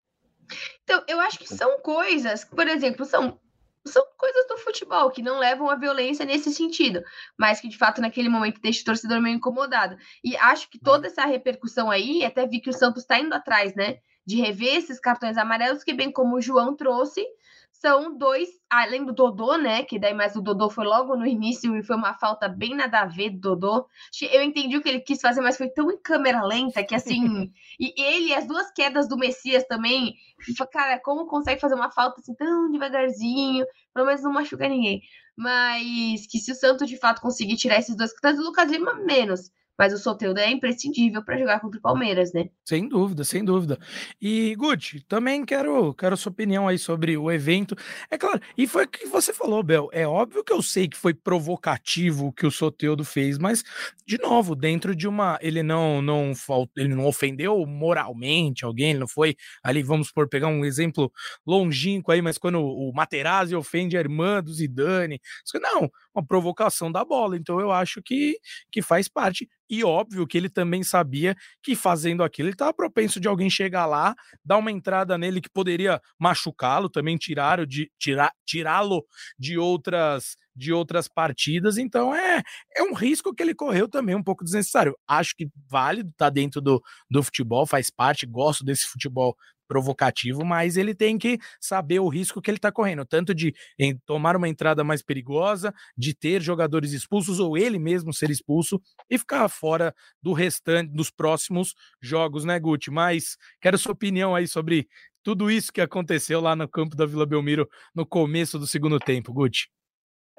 Speaker 2: Então, eu acho que são coisas, por exemplo, são são coisas do futebol que não levam à violência nesse sentido, mas que de fato naquele momento deixa o torcedor meio incomodado. E acho que toda essa repercussão aí, até vi que o Santos está indo atrás, né, de rever esses cartões amarelos, que bem como o João trouxe, são dois, além do Dodô, né? Que daí mais o Dodô foi logo no início e foi uma falta bem nada a ver do Dodô. Eu entendi o que ele quis fazer, mas foi tão em câmera lenta que assim. e ele, as duas quedas do Messias também. Cara, como consegue fazer uma falta assim tão devagarzinho? Pelo menos não machuca ninguém. Mas que se o Santos de fato conseguir tirar esses dois, tanto o Lucas Lima menos. Mas o Soteldo é imprescindível para jogar contra o Palmeiras, né?
Speaker 1: Sem dúvida, sem dúvida. E, Guti, também quero, quero sua opinião aí sobre o evento. É claro, e foi o que você falou, Bel. É óbvio que eu sei que foi provocativo o que o Soteudo fez, mas, de novo, dentro de uma. Ele não, não, ele não ofendeu moralmente alguém, ele não foi ali, vamos por pegar um exemplo longínquo aí, mas quando o Materazzi ofende a irmã do Zidane. Não, uma provocação da bola. Então eu acho que, que faz parte. E óbvio que ele também sabia que fazendo aquilo, ele estava propenso de alguém chegar lá, dar uma entrada nele que poderia machucá-lo, também tirá-lo de, tirar, tirá-lo de outras de outras partidas. Então é, é um risco que ele correu também um pouco desnecessário. Acho que válido, tá dentro do, do futebol, faz parte, gosto desse futebol provocativo, mas ele tem que saber o risco que ele está correndo, tanto de tomar uma entrada mais perigosa, de ter jogadores expulsos ou ele mesmo ser expulso e ficar fora do restante dos próximos jogos, né, Guti? Mas quero sua opinião aí sobre tudo isso que aconteceu lá no campo da Vila Belmiro no começo do segundo tempo, Guti.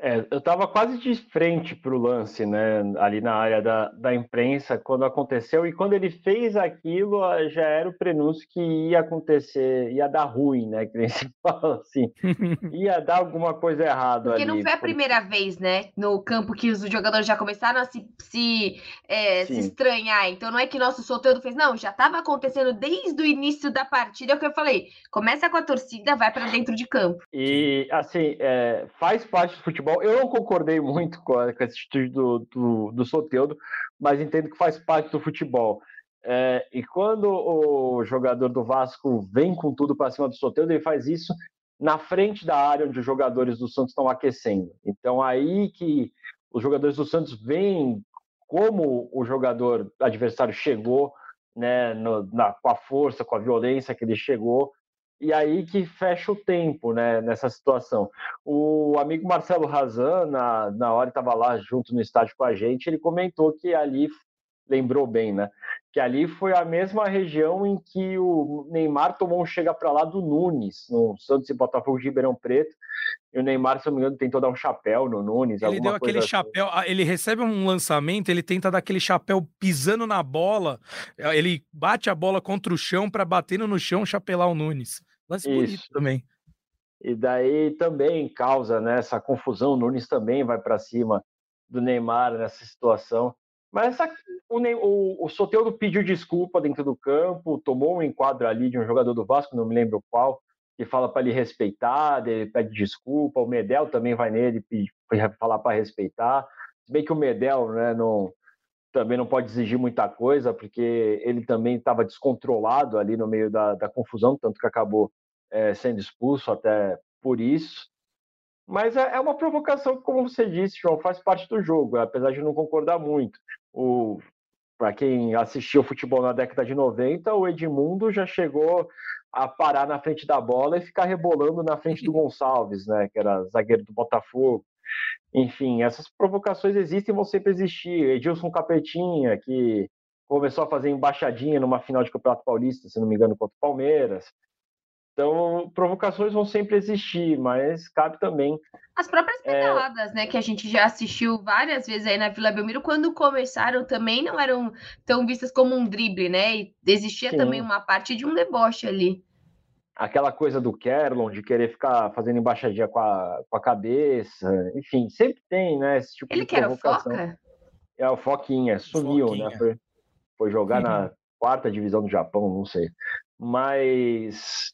Speaker 3: É, eu estava quase de frente para o lance, né, ali na área da, da imprensa, quando aconteceu, e quando ele fez aquilo, já era o prenúncio que ia acontecer, ia dar ruim, né, que nem se fala assim, ia dar alguma coisa errada
Speaker 2: Porque
Speaker 3: ali.
Speaker 2: não foi a primeira vez, né, no campo que os jogadores já começaram a se, se, é, se estranhar, então não é que nosso solteiro fez, não, já estava acontecendo desde o início da partida, é o que eu falei, começa com a torcida, vai para dentro de campo.
Speaker 3: E, assim, é, faz parte do futebol futebol. Eu não concordei muito com, a, com atitude do, do, do Soteudo, mas entendo que faz parte do futebol. É, e quando o jogador do Vasco vem com tudo para cima do Soteudo, ele faz isso na frente da área onde os jogadores do Santos estão aquecendo. Então aí que os jogadores do Santos veem como o jogador adversário chegou, né, no, na, com a força, com a violência que ele chegou, e aí que fecha o tempo né, nessa situação. O amigo Marcelo Razan, na, na hora que estava lá junto no estádio com a gente, ele comentou que ali, lembrou bem, né? Que ali foi a mesma região em que o Neymar tomou um chega para lá do Nunes, no Santos e Botafogo de Ribeirão Preto. E o Neymar, se não me engano, tentou dar um chapéu no Nunes.
Speaker 1: Ele deu aquele assim. chapéu, ah, ele recebe um lançamento, ele tenta dar aquele chapéu pisando na bola, ele bate a bola contra o chão para batendo no chão chapelar o Nunes. Lance Isso. bonito também.
Speaker 3: E daí também causa né, essa confusão. O Nunes também vai para cima do Neymar nessa situação. Mas essa, o, o, o Soteldo pediu desculpa dentro do campo, tomou um enquadro ali de um jogador do Vasco, não me lembro qual, que fala para ele respeitar, ele pede desculpa. O Medel também vai nele pedir, falar para respeitar. Se bem que o Medel né, não, também não pode exigir muita coisa, porque ele também estava descontrolado ali no meio da, da confusão, tanto que acabou é, sendo expulso até por isso. Mas é, é uma provocação que, como você disse, João, faz parte do jogo, apesar de não concordar muito. O, para quem assistiu futebol na década de 90, o Edmundo já chegou a parar na frente da bola e ficar rebolando na frente do Gonçalves, né, que era zagueiro do Botafogo. Enfim, essas provocações existem e vão sempre existir. Edilson Capetinha, que começou a fazer embaixadinha numa final de Campeonato Paulista, se não me engano, contra o Palmeiras. Então, provocações vão sempre existir, mas cabe também.
Speaker 2: As próprias é, pedaladas, é... né, que a gente já assistiu várias vezes aí na Vila Belmiro, quando começaram também não eram tão vistas como um drible, né? E existia Sim. também uma parte de um deboche ali.
Speaker 3: Aquela coisa do Kerlon, de querer ficar fazendo embaixadinha com a, com a cabeça, enfim, sempre tem, né, esse tipo
Speaker 2: Ele
Speaker 3: de provocação.
Speaker 2: Ele que era o Foca?
Speaker 3: É, o Foquinha, sumiu, né, Foquinha. né? Foi, foi jogar uhum. na quarta divisão do Japão, não sei. Mas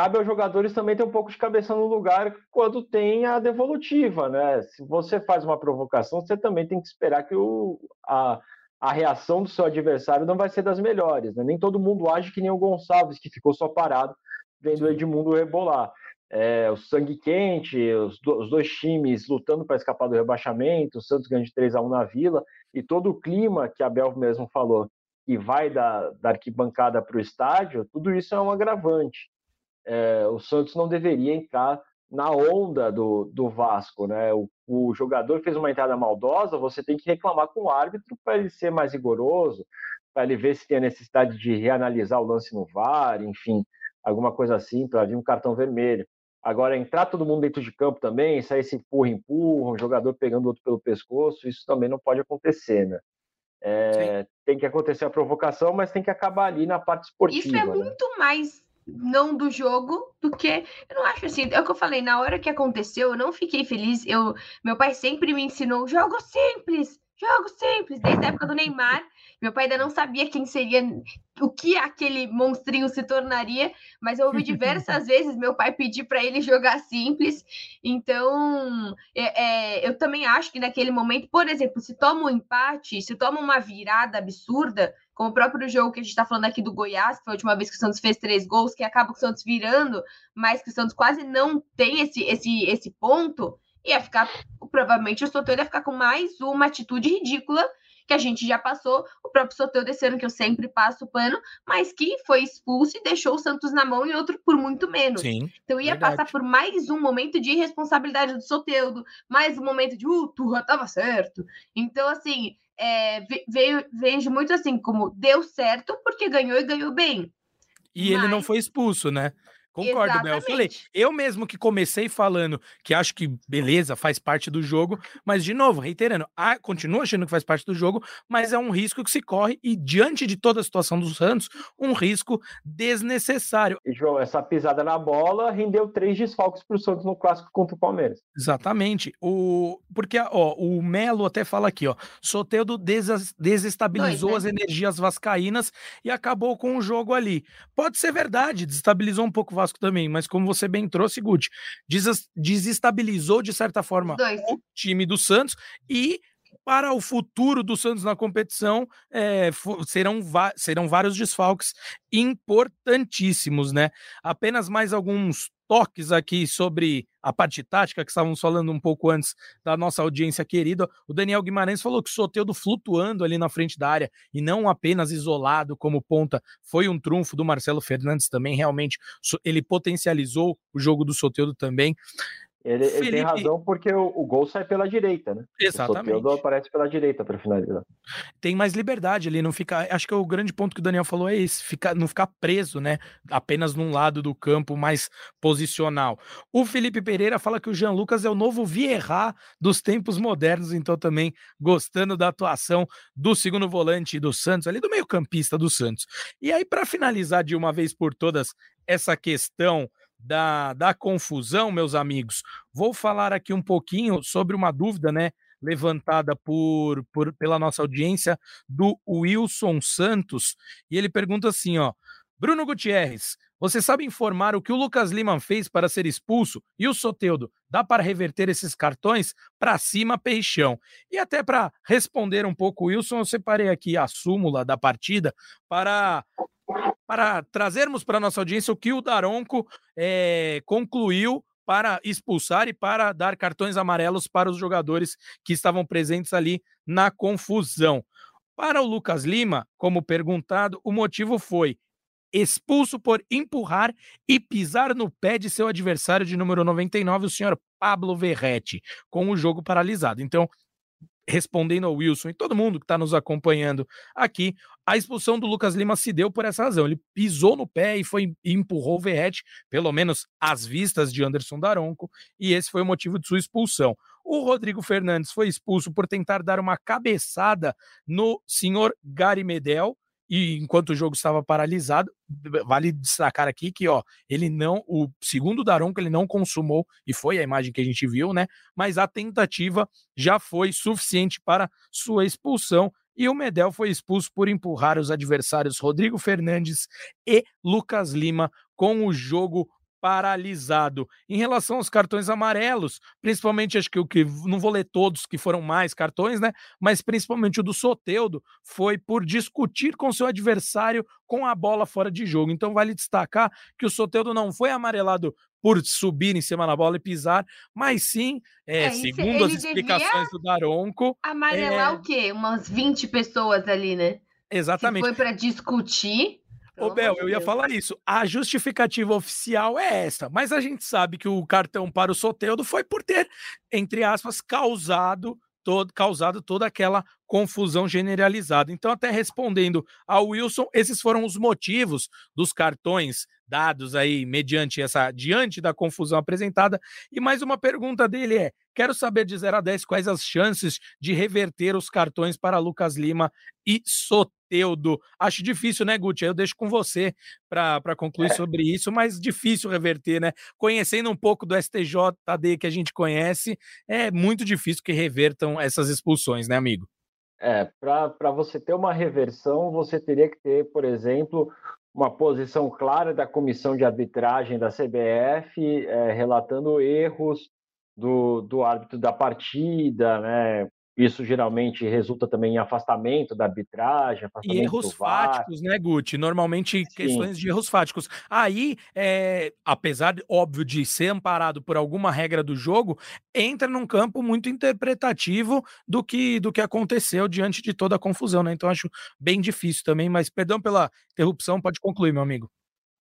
Speaker 3: cabe aos jogadores também ter um pouco de cabeça no lugar quando tem a devolutiva, né? Se você faz uma provocação, você também tem que esperar que o, a, a reação do seu adversário não vai ser das melhores, né? Nem todo mundo age que nem o Gonçalves, que ficou só parado vendo o Edmundo rebolar. É, o sangue quente, os, do, os, dois times lutando para escapar do rebaixamento, o Santos ganha de 3 a 1 na Vila, e todo o clima que a Bel mesmo falou, que vai da, da arquibancada para o estádio, tudo isso é um agravante é, o Santos não deveria entrar na onda do, do Vasco, né? O, o, jogador fez uma entrada maldosa, você tem que reclamar com o árbitro para ele ser mais rigoroso, para ele ver se tem a necessidade de reanalisar o lance no VAR, enfim, alguma coisa assim, para vir um cartão vermelho. Agora, entrar todo mundo dentro de campo também, sair se empurra, empurra, um jogador pegando outro pelo pescoço, isso também não pode acontecer, né? É, tem que acontecer a provocação, mas tem que acabar ali na parte esportiva.
Speaker 2: Isso é
Speaker 3: né?
Speaker 2: muito mais não do jogo do que eu não acho assim, é o que eu falei, na hora que aconteceu, eu não fiquei feliz. Eu, meu pai sempre me ensinou jogo simples, jogo simples, desde a época do Neymar. Meu pai ainda não sabia quem seria, o que aquele monstrinho se tornaria, mas eu ouvi diversas vezes meu pai pedir para ele jogar simples. Então, é, é, eu também acho que naquele momento, por exemplo, se toma um empate, se toma uma virada absurda, como o próprio jogo que a gente está falando aqui do Goiás, que foi a última vez que o Santos fez três gols, que acaba com o Santos virando, mas que o Santos quase não tem esse, esse, esse ponto, ia ficar, provavelmente o Soteldo ia ficar com mais uma atitude ridícula que a gente já passou, o próprio Soteudo desse ano, que eu sempre passo o pano, mas que foi expulso e deixou o Santos na mão e outro por muito menos.
Speaker 1: Sim,
Speaker 2: então ia
Speaker 1: verdade.
Speaker 2: passar por mais um momento de irresponsabilidade do Soteudo, mais um momento de, uh, Turra, tava certo. Então, assim, é, veio, vejo muito assim, como deu certo porque ganhou e ganhou bem.
Speaker 1: E mas... ele não foi expulso, né? Concordo, Exatamente. Bel. Eu falei, eu mesmo que comecei falando que acho que beleza, faz parte do jogo, mas de novo, reiterando, ah, continuo achando que faz parte do jogo, mas é um risco que se corre e diante de toda a situação dos Santos, um risco desnecessário.
Speaker 3: E João, essa pisada na bola rendeu três desfalques para o Santos no clássico contra o Palmeiras.
Speaker 1: Exatamente. O porque ó, o Melo até fala aqui, ó, Soteudo des desestabilizou Dois, né? as energias vascaínas e acabou com o jogo ali. Pode ser verdade, desestabilizou um pouco o Vasco também, mas como você bem trouxe, Guti, desestabilizou de certa forma Dois. o time do Santos e para o futuro do Santos na competição é, serão, serão vários desfalques importantíssimos, né? Apenas mais alguns toques aqui sobre a parte tática que estávamos falando um pouco antes da nossa audiência querida. O Daniel Guimarães falou que o Soteudo flutuando ali na frente da área e não apenas isolado como ponta foi um trunfo do Marcelo Fernandes também. Realmente ele potencializou o jogo do Soteudo também.
Speaker 3: Ele, Felipe... ele, tem razão porque o, o, gol sai pela direita, né?
Speaker 1: Exatamente. O Soteldo
Speaker 3: aparece pela direita para finalizar.
Speaker 1: Tem mais liberdade ali, não fica. Acho que o grande ponto que o Daniel falou é esse: ficar, não ficar preso, né? Apenas num lado do campo mais posicional. O Felipe Pereira fala que o Jean Lucas é o novo Vieira dos tempos modernos, então também gostando da atuação do segundo volante do Santos, ali do meio-campista do Santos. E aí, para finalizar de uma vez por todas essa questão da, da confusão, meus amigos, vou falar aqui um pouquinho sobre uma dúvida, né? Levantada por, por pela nossa audiência do Wilson Santos, e ele pergunta assim: ó, Bruno Gutierrez, você sabe informar o que o Lucas Lima fez para ser expulso? E o Soteudo, dá para reverter esses cartões? Para cima, peixão. E até para responder um pouco, Wilson, eu separei aqui a súmula da partida para para trazermos para nossa audiência o que o Daronco é, concluiu para expulsar e para dar cartões amarelos para os jogadores que estavam presentes ali na confusão. Para o Lucas Lima, como perguntado, o motivo foi expulso por empurrar e pisar no pé de seu adversário de número 99, o senhor Pablo Verretti, com o jogo paralisado. Então, respondendo ao Wilson e todo mundo que está nos acompanhando aqui, a expulsão do Lucas Lima se deu por essa razão. Ele pisou no pé e foi e empurrou o Verrete, pelo menos às vistas de Anderson Daronco, e esse foi o motivo de sua expulsão. O Rodrigo Fernandes foi expulso por tentar dar uma cabeçada no senhor Gary Medel, e enquanto o jogo estava paralisado, vale destacar aqui que, ó, ele não, o segundo Daronco ele não consumou, e foi a imagem que a gente viu, né? Mas a tentativa já foi suficiente para sua expulsão. E o Medel foi expulso por empurrar os adversários Rodrigo Fernandes e Lucas Lima com o jogo paralisado. Em relação aos cartões amarelos, principalmente acho que o que não vou ler todos que foram mais cartões, né? Mas principalmente o do Soteudo foi por discutir com seu adversário com a bola fora de jogo. Então vale destacar que o Soteudo não foi amarelado por subir em cima da bola e pisar, mas sim, é, é segundo as explicações do Daronco.
Speaker 2: Amarelar é... o quê? Umas 20 pessoas ali, né?
Speaker 1: Exatamente.
Speaker 2: Se foi para discutir.
Speaker 1: Ô, Bel, eu ia falar isso. A justificativa oficial é essa, mas a gente sabe que o cartão para o Soteudo foi por ter, entre aspas, causado todo, causado toda aquela confusão generalizada. Então, até respondendo ao Wilson, esses foram os motivos dos cartões dados aí mediante essa diante da confusão apresentada. E mais uma pergunta dele é: quero saber de 0 a 10 quais as chances de reverter os cartões para Lucas Lima e Soteudo. Acho difícil, né, Guti? Eu deixo com você para concluir é. sobre isso, mas difícil reverter, né? Conhecendo um pouco do STJD que a gente conhece, é muito difícil que revertam essas expulsões, né, amigo?
Speaker 3: É, para você ter uma reversão, você teria que ter, por exemplo, uma posição clara da comissão de arbitragem da CBF, é, relatando erros do, do árbitro da partida, né? Isso geralmente resulta também em afastamento da arbitragem, afastamento
Speaker 1: e erros fáticos, né, Guti? Normalmente Sim. questões de erros fáticos. Aí, é, apesar, óbvio, de ser amparado por alguma regra do jogo, entra num campo muito interpretativo do que, do que aconteceu diante de toda a confusão, né? Então acho bem difícil também, mas perdão pela interrupção, pode concluir, meu amigo.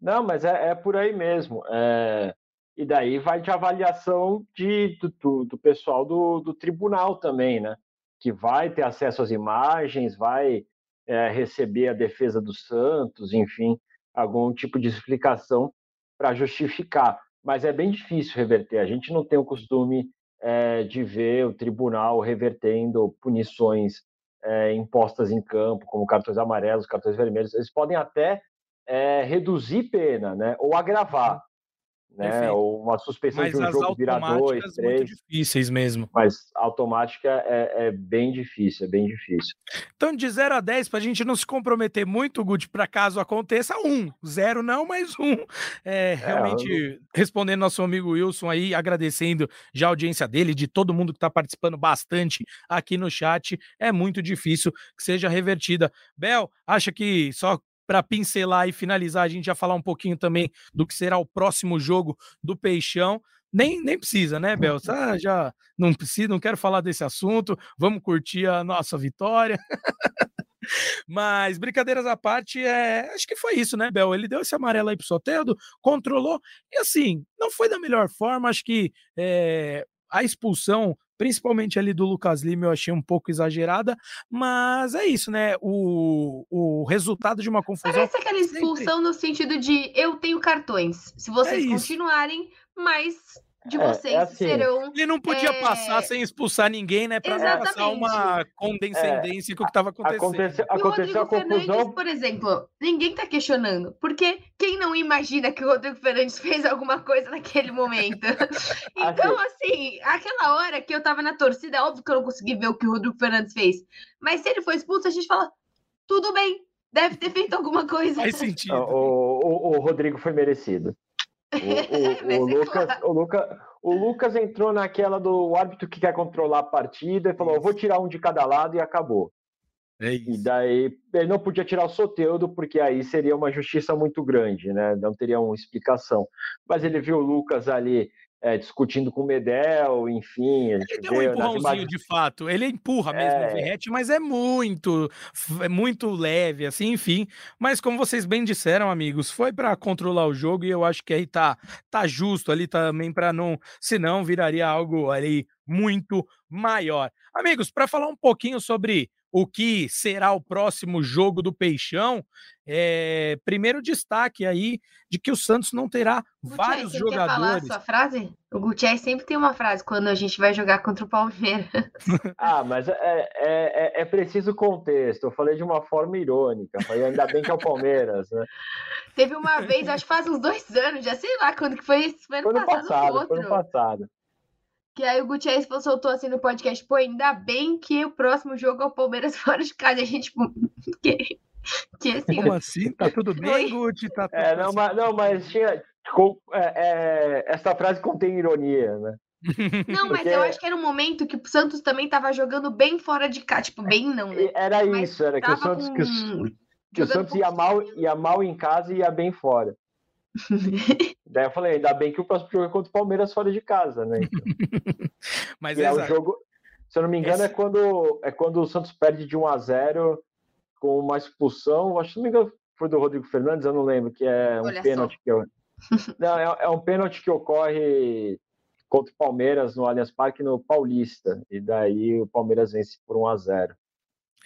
Speaker 3: Não, mas é, é por aí mesmo. É, e daí vai de avaliação de, do, do pessoal do, do, tribunal também, né? Que vai ter acesso às imagens, vai é, receber a defesa do Santos, enfim, algum tipo de explicação para justificar. Mas é bem difícil reverter. A gente não tem o costume é, de ver o tribunal revertendo punições é, impostas em campo, como cartões amarelos, cartões vermelhos. Eles podem até é, reduzir pena, né? Ou agravar né? Ou uma suspensão
Speaker 1: mas
Speaker 3: de um jogo virar dois, três. Muito
Speaker 1: difíceis mesmo.
Speaker 3: Mas automática é, é, bem difícil, é bem difícil.
Speaker 1: Então, de 0 a 10, para a gente não se comprometer muito, Guti, para caso aconteça, um. Zero não, mas um. É, realmente, eu... respondendo nosso amigo Wilson aí, agradecendo já a audiência dele, de todo mundo que está participando bastante aqui no chat, é muito difícil que seja revertida. Bel, acha que só para pincelar e finalizar, a gente já falar um pouquinho também do que será o próximo jogo do Peixão. Nem, nem precisa, né, Bel? Ah, já não precisa, não quero falar desse assunto. Vamos curtir a nossa vitória. Mas, brincadeiras à parte, é... acho que foi isso, né, Bel? Ele deu esse amarelo aí pro Soteldo, controlou, e assim, não foi da melhor forma. Acho que é... a expulsão principalmente ali do Lucas Lima, eu achei um pouco exagerada, mas é isso, né? O, o resultado de uma confusão.
Speaker 2: Parece aquela expulsão sempre... no sentido de eu tenho cartões. Se vocês é continuarem, mas de é, vocês é, assim, serão.
Speaker 1: Ele não podia é... passar sem expulsar ninguém, né? Para não passar uma condescendência é, com o que estava acontecendo. Aconteceu,
Speaker 2: aconteceu a confusão. Fernandes, por exemplo, ninguém está questionando. Porque quem não imagina que o Rodrigo Fernandes fez alguma coisa naquele momento? então, assim... assim, aquela hora que eu estava na torcida, é óbvio que eu não consegui ver o que o Rodrigo Fernandes fez. Mas se ele foi expulso, a gente fala: tudo bem, deve ter feito alguma coisa.
Speaker 1: Faz sentido.
Speaker 3: O, o, o Rodrigo foi merecido. O, o, o, Lucas, o, Lucas, o Lucas entrou naquela do árbitro que quer controlar a partida e falou: Eu vou tirar um de cada lado e acabou. É e daí ele não podia tirar o Soteudo, porque aí seria uma justiça muito grande, né? Não teria uma explicação. Mas ele viu o Lucas ali é, discutindo com o Medel, enfim.
Speaker 1: ele deu um empurrãozinho de fato. Ele empurra mesmo é... o Verrete, mas é muito, é muito leve, assim, enfim. Mas como vocês bem disseram, amigos, foi para controlar o jogo e eu acho que aí tá, tá justo ali também para não, senão viraria algo ali muito maior. Amigos, para falar um pouquinho sobre o que será o próximo jogo do Peixão. É, primeiro destaque aí de que o Santos não terá vários você jogadores. Quer falar a
Speaker 2: sua frase? O Gutierrez sempre tem uma frase quando a gente vai jogar contra o Palmeiras.
Speaker 3: ah, mas é, é, é, é, preciso contexto. Eu falei de uma forma irônica. Falei, ainda bem que é o Palmeiras, né?
Speaker 2: Teve uma vez, acho que faz uns dois anos, já sei lá quando que foi. Foi ano, foi passado, passado
Speaker 3: foi ano passado.
Speaker 2: Que aí o Gutierrez soltou assim no podcast, pô, ainda bem que o próximo jogo é o Palmeiras fora de casa. E a gente, tipo, que,
Speaker 1: que assim? Como assim? Tá tudo bem, Guti? Tá
Speaker 3: tudo é, não, mas, não, mas tinha. Com, é, é, essa frase contém ironia, né?
Speaker 2: Não, mas Porque... eu acho que era um momento que o Santos também tava jogando bem fora de casa. Tipo, bem não, né?
Speaker 3: Era mas isso, era que o Santos, com... que o, que o Santos ia, mal, ia mal em casa e ia bem fora. Daí eu falei, ainda bem que o próximo jogo é contra o Palmeiras fora de casa, né? Então.
Speaker 1: Mas é o
Speaker 3: jogo, se eu não me engano, Esse... é, quando, é quando o Santos perde de 1 a 0 com uma expulsão, acho que não me engano foi do Rodrigo Fernandes, eu não lembro, que é um Olha pênalti que eu... Não, é, é um pênalti que ocorre contra o Palmeiras no Allianz Parque no Paulista. E daí o Palmeiras vence por 1 a 0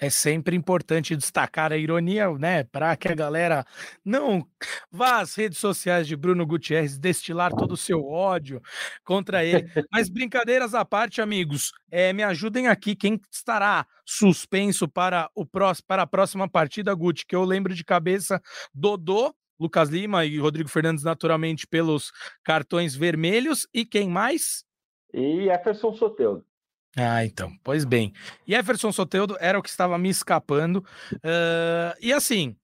Speaker 1: É sempre importante destacar a ironia, né? Para que a galera não vá às redes sociais de Bruno Gutierrez destilar todo o seu ódio contra ele. Mas brincadeiras à parte, amigos, é, me ajudem aqui. Quem estará suspenso para, o próximo, para a próxima partida, Guti? Que eu lembro de cabeça: Dodô, Lucas Lima e Rodrigo Fernandes, naturalmente, pelos cartões vermelhos. E quem mais?
Speaker 3: E Jefferson Soteudo.
Speaker 1: Ah, então, pois bem. E Soteudo era o que estava me escapando. Uh, e assim,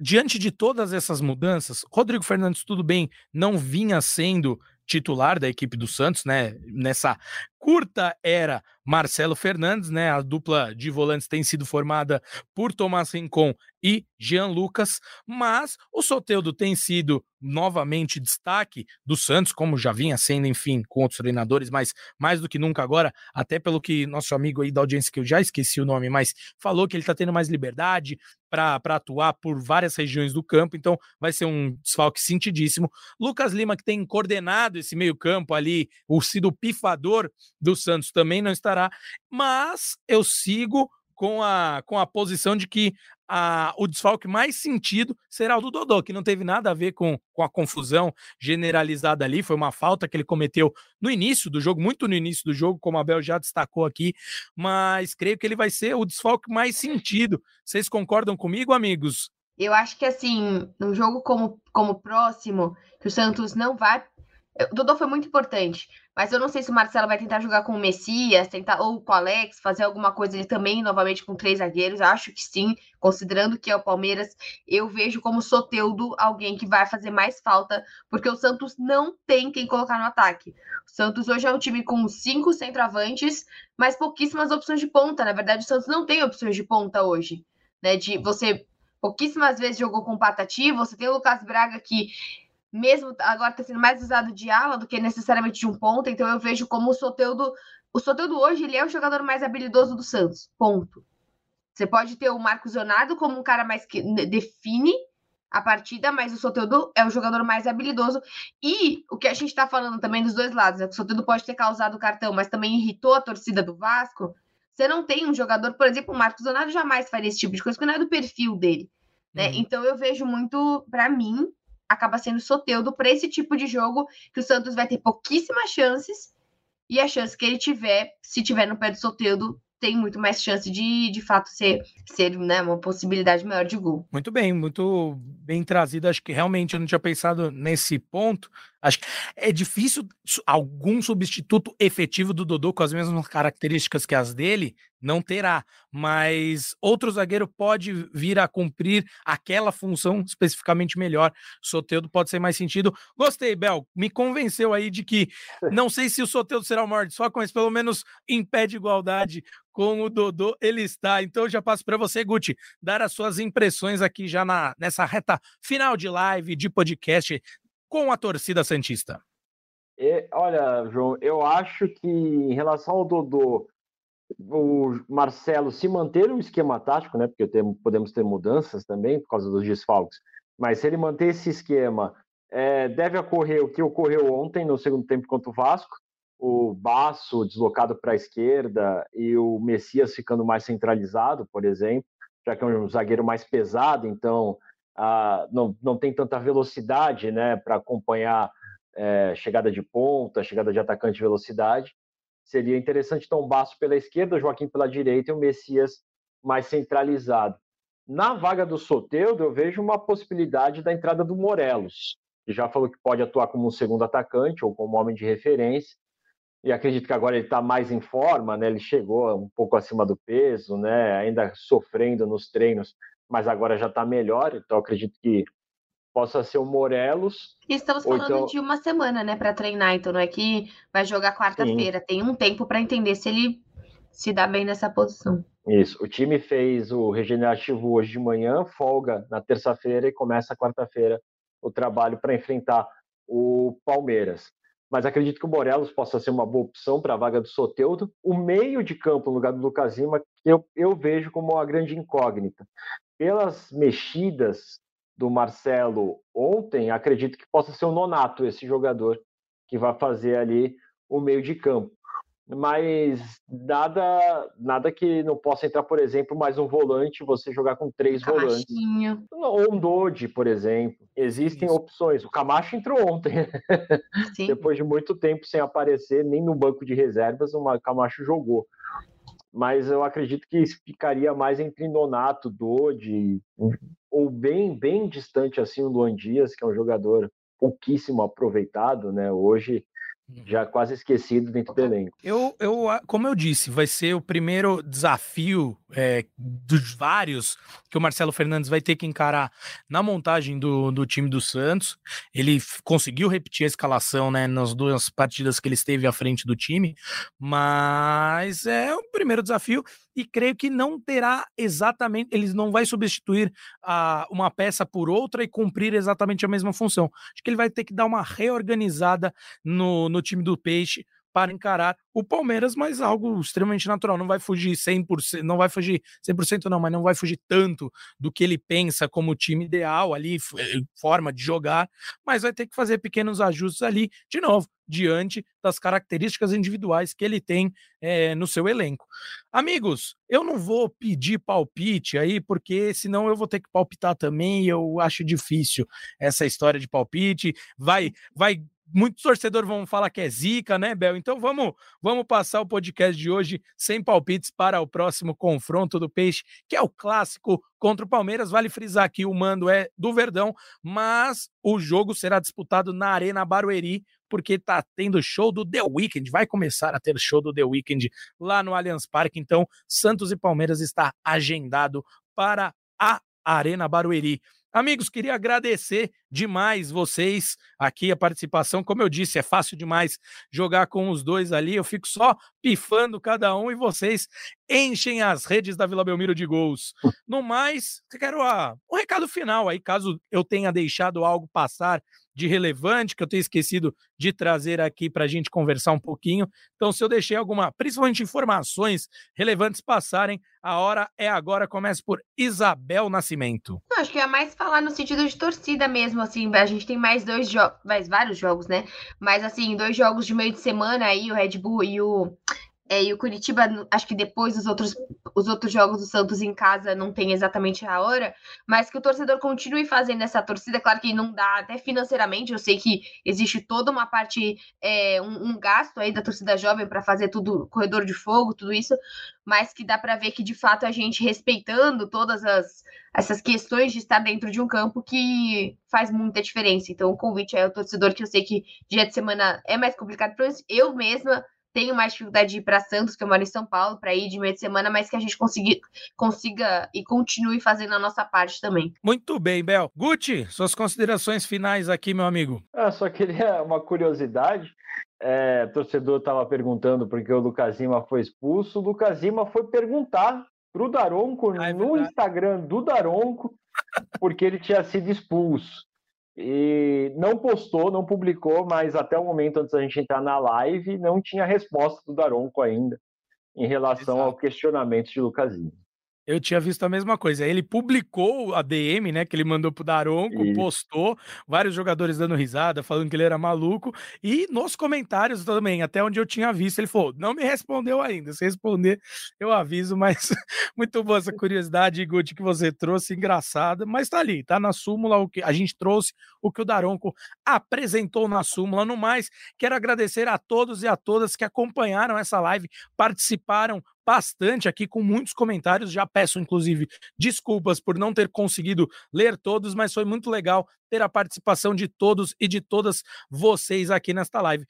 Speaker 1: diante de todas essas mudanças, Rodrigo Fernandes, tudo bem, não vinha sendo titular da equipe do Santos, né? Nessa curta era Marcelo Fernandes, né? A dupla de volantes tem sido formada por Tomás Rincon e Jean Lucas, mas o Soteudo tem sido novamente destaque do Santos, como já vinha sendo, enfim, com outros treinadores, mas mais do que nunca agora, até pelo que nosso amigo aí da audiência, que eu já esqueci o nome, mas falou que ele tá tendo mais liberdade para atuar por várias regiões do campo, então vai ser um desfalque sentidíssimo. Lucas Lima, que tem coordenado esse meio-campo ali, o sido pifador do Santos também não estará, mas eu sigo com a, com a posição de que a, o desfalque mais sentido será o do Dodô, que não teve nada a ver com, com a confusão generalizada ali, foi uma falta que ele cometeu no início do jogo, muito no início do jogo, como a Bel já destacou aqui, mas creio que ele vai ser o desfalque mais sentido. Vocês concordam comigo, amigos?
Speaker 2: Eu acho que assim, num jogo como, como próximo, que o Santos não vai o Dodô foi muito importante, mas eu não sei se o Marcelo vai tentar jogar com o Messias, tentar ou com o Alex, fazer alguma coisa ele também novamente com três zagueiros. Acho que sim, considerando que é o Palmeiras, eu vejo como Soteudo alguém que vai fazer mais falta, porque o Santos não tem quem colocar no ataque. O Santos hoje é um time com cinco centroavantes, mas pouquíssimas opções de ponta. Na verdade, o Santos não tem opções de ponta hoje, né? De você pouquíssimas vezes jogou com Patati, você tem o Lucas Braga que mesmo agora está sendo mais usado de ala do que necessariamente de um ponta, então eu vejo como o Soteudo, o Soteudo hoje ele é o jogador mais habilidoso do Santos, ponto. Você pode ter o Marcos Leonardo como um cara mais que define a partida, mas o Soteudo é o jogador mais habilidoso. E o que a gente está falando também dos dois lados, né? O Soteudo pode ter causado o cartão, mas também irritou a torcida do Vasco. Você não tem um jogador, por exemplo, o Marcos Leonardo jamais faria esse tipo de coisa, porque não é do perfil dele. Né? Uhum. Então eu vejo muito, para mim, acaba sendo soteudo para esse tipo de jogo que o Santos vai ter pouquíssimas chances e a chance que ele tiver, se tiver no pé do Soteudo, tem muito mais chance de, de fato, ser, ser né, uma possibilidade maior de gol.
Speaker 1: Muito bem, muito bem trazido. Acho que realmente eu não tinha pensado nesse ponto. Acho que é difícil algum substituto efetivo do Dodô com as mesmas características que as dele não terá, mas outro zagueiro pode vir a cumprir aquela função especificamente melhor. Soteudo pode ser mais sentido. Gostei, Bel. Me convenceu aí de que não sei se o Soteudo será o maior desfoque, mas pelo menos em pé de igualdade com o Dodô ele está. Então eu já passo para você, Guti, dar as suas impressões aqui já na, nessa reta final de live, de podcast com a torcida Santista?
Speaker 3: E, olha, João, eu acho que em relação ao Dodô, o Marcelo se manter o esquema tático, né? Porque tem, podemos ter mudanças também por causa dos desfalques, mas se ele manter esse esquema, é, deve ocorrer o que ocorreu ontem no segundo tempo contra o Vasco, o Baço deslocado para a esquerda e o Messias ficando mais centralizado, por exemplo, já que é um zagueiro mais pesado, então não, não tem tanta velocidade né, para acompanhar é, chegada de ponta, chegada de atacante de velocidade. Seria interessante então o Basso pela esquerda, o Joaquim pela direita e o Messias mais centralizado. Na vaga do Soteudo, eu vejo uma possibilidade da entrada do Morelos, que já falou que pode atuar como um segundo atacante ou como homem de referência. E acredito que agora ele está mais em forma, né? Ele chegou um pouco acima do peso, né? Ainda sofrendo nos treinos mas agora já está melhor, então acredito que possa ser o Morelos.
Speaker 2: Estamos falando então... de uma semana, né, para treinar, então não é que vai jogar quarta-feira, tem um tempo para entender se ele se dá bem nessa posição.
Speaker 3: Isso, o time fez o regenerativo hoje de manhã, folga na terça-feira e começa quarta-feira o trabalho para enfrentar o Palmeiras. Mas acredito que o Morelos possa ser uma boa opção para a vaga do Soteudo. O meio de campo no lugar do Lucas Lima, eu, eu vejo como uma grande incógnita pelas mexidas do Marcelo ontem, acredito que possa ser o Nonato esse jogador que vai fazer ali o meio de campo. mas nada nada que não possa entrar, por exemplo, mais um volante, você jogar com três volantes. Ou um Dodge, por exemplo. Existem Isso. opções. O Camacho entrou ontem. Depois de muito tempo sem aparecer, nem no banco de reservas, o Camacho jogou. Mas eu acredito que ficaria mais entre Nonato, Dodge, ou bem, bem distante assim o Luan Dias, que é um jogador pouquíssimo aproveitado, né? Hoje já quase esquecido dentro do elenco.
Speaker 1: Eu, eu, como eu disse, vai ser o primeiro desafio é, dos vários que o Marcelo Fernandes vai ter que encarar na montagem do, do time do Santos. Ele conseguiu repetir a escalação né, nas duas partidas que ele esteve à frente do time, mas é o primeiro desafio e creio que não terá exatamente, eles não vai substituir a, uma peça por outra e cumprir exatamente a mesma função. Acho que ele vai ter que dar uma reorganizada no, no time do Peixe para encarar o Palmeiras, mas algo extremamente natural. Não vai fugir 100%, não vai fugir 100% não, mas não vai fugir tanto do que ele pensa como time ideal ali, eh, forma de jogar, mas vai ter que fazer pequenos ajustes ali, de novo, diante das características individuais que ele tem é, no seu elenco. Amigos, eu não vou pedir palpite aí, porque senão eu vou ter que palpitar também, e eu acho difícil essa história de palpite. Vai, vai muitos torcedores vão falar que é zica, né, Bel? Então vamos, vamos passar o podcast de hoje sem palpites para o próximo confronto do Peixe, que é o clássico contra o Palmeiras. Vale frisar que o mando é do Verdão, mas o jogo será disputado na Arena Barueri, porque tá tendo show do The Weeknd, vai começar a ter show do The Weeknd lá no Allianz Parque. Então, Santos e Palmeiras está agendado para a Arena Barueri. Amigos, queria agradecer demais vocês aqui, a participação. Como eu disse, é fácil demais jogar com os dois ali. Eu fico só pifando cada um e vocês enchem as redes da Vila Belmiro de gols. No mais, quero a, um recado final aí, caso eu tenha deixado algo passar de relevante que eu tenho esquecido de trazer aqui para a gente conversar um pouquinho. Então, se eu deixei alguma, principalmente informações relevantes passarem, a hora é agora. Começa por Isabel Nascimento.
Speaker 2: acho que é mais falar no sentido de torcida mesmo, assim. A gente tem mais dois jogos, mais vários jogos, né? Mas, assim, dois jogos de meio de semana aí, o Red Bull e o é, e o Curitiba, acho que depois os outros, os outros jogos do Santos em casa não tem exatamente a hora, mas que o torcedor continue fazendo essa torcida. Claro que não dá até financeiramente, eu sei que existe toda uma parte, é, um, um, gasto aí da torcida jovem para fazer tudo, corredor de fogo, tudo isso, mas que dá para ver que de fato a gente respeitando todas as, essas questões de estar dentro de um campo que faz muita diferença. Então, o convite é o torcedor que eu sei que dia de semana é mais complicado para eu mesma tenho mais dificuldade de ir para Santos, que eu moro em São Paulo, para ir de meio de semana, mas que a gente consiga, consiga e continue fazendo a nossa parte também.
Speaker 1: Muito bem, Bel. Gucci, suas considerações finais aqui, meu amigo.
Speaker 3: Eu só queria uma curiosidade. É, o torcedor estava perguntando por que o Lucas Lima foi expulso. O Lucas Lima foi perguntar para o Daronco ah, é no Instagram do Daronco porque ele tinha sido expulso. E não postou, não publicou, mas até o momento antes da gente entrar na live, não tinha resposta do Daronco ainda em relação Exato. ao questionamento de Lucasinho.
Speaker 1: Eu tinha visto a mesma coisa. Ele publicou a DM, né, que ele mandou pro Daronco, Isso. postou, vários jogadores dando risada, falando que ele era maluco, e nos comentários também, até onde eu tinha visto, ele falou: não me respondeu ainda. Se responder, eu aviso, mas muito boa essa curiosidade, Guti, que você trouxe, engraçada, mas tá ali, tá na súmula o que a gente trouxe, o que o Daronco apresentou na súmula. No mais, quero agradecer a todos e a todas que acompanharam essa live, participaram, bastante aqui com muitos comentários. Já peço, inclusive, desculpas por não ter conseguido ler todos, mas foi muito legal ter a participação de todos e de todas vocês aqui nesta live.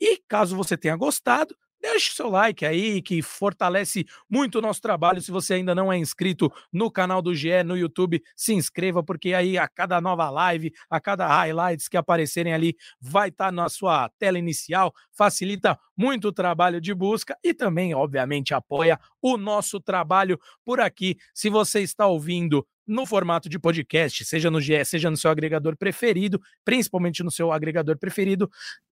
Speaker 1: E caso você tenha gostado, deixe seu like aí, que fortalece muito o nosso trabalho. Se você ainda não é inscrito no canal do GE no YouTube, se inscreva, porque aí a cada nova live, a cada highlights que aparecerem ali, vai estar tá na sua tela inicial, facilita muito o trabalho de busca e também, obviamente, apoia o nosso trabalho por aqui. Se você está ouvindo no formato de podcast, seja no GE, seja no seu agregador preferido, principalmente no seu agregador preferido,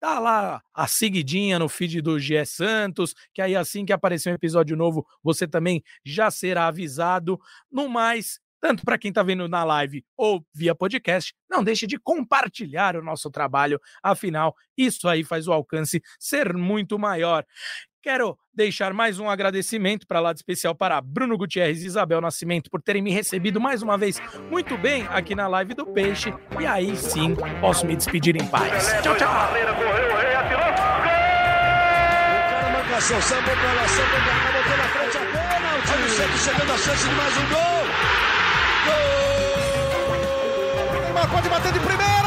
Speaker 1: Dá lá a seguidinha no feed do GE Santos, que aí assim que aparecer um episódio novo, você também já será avisado. No mais, tanto para quem está vendo na live ou via podcast, não deixe de compartilhar o nosso trabalho, afinal, isso aí faz o alcance ser muito maior. Quero deixar mais um agradecimento para lado especial para Bruno Gutierrez e Isabel Nascimento por terem me recebido mais uma vez muito bem aqui na live do Peixe. E aí sim posso me despedir em paz. Tchau, tchau.
Speaker 4: chegando a chance de mais um gol. Gol! Neymar pode bater de primeira.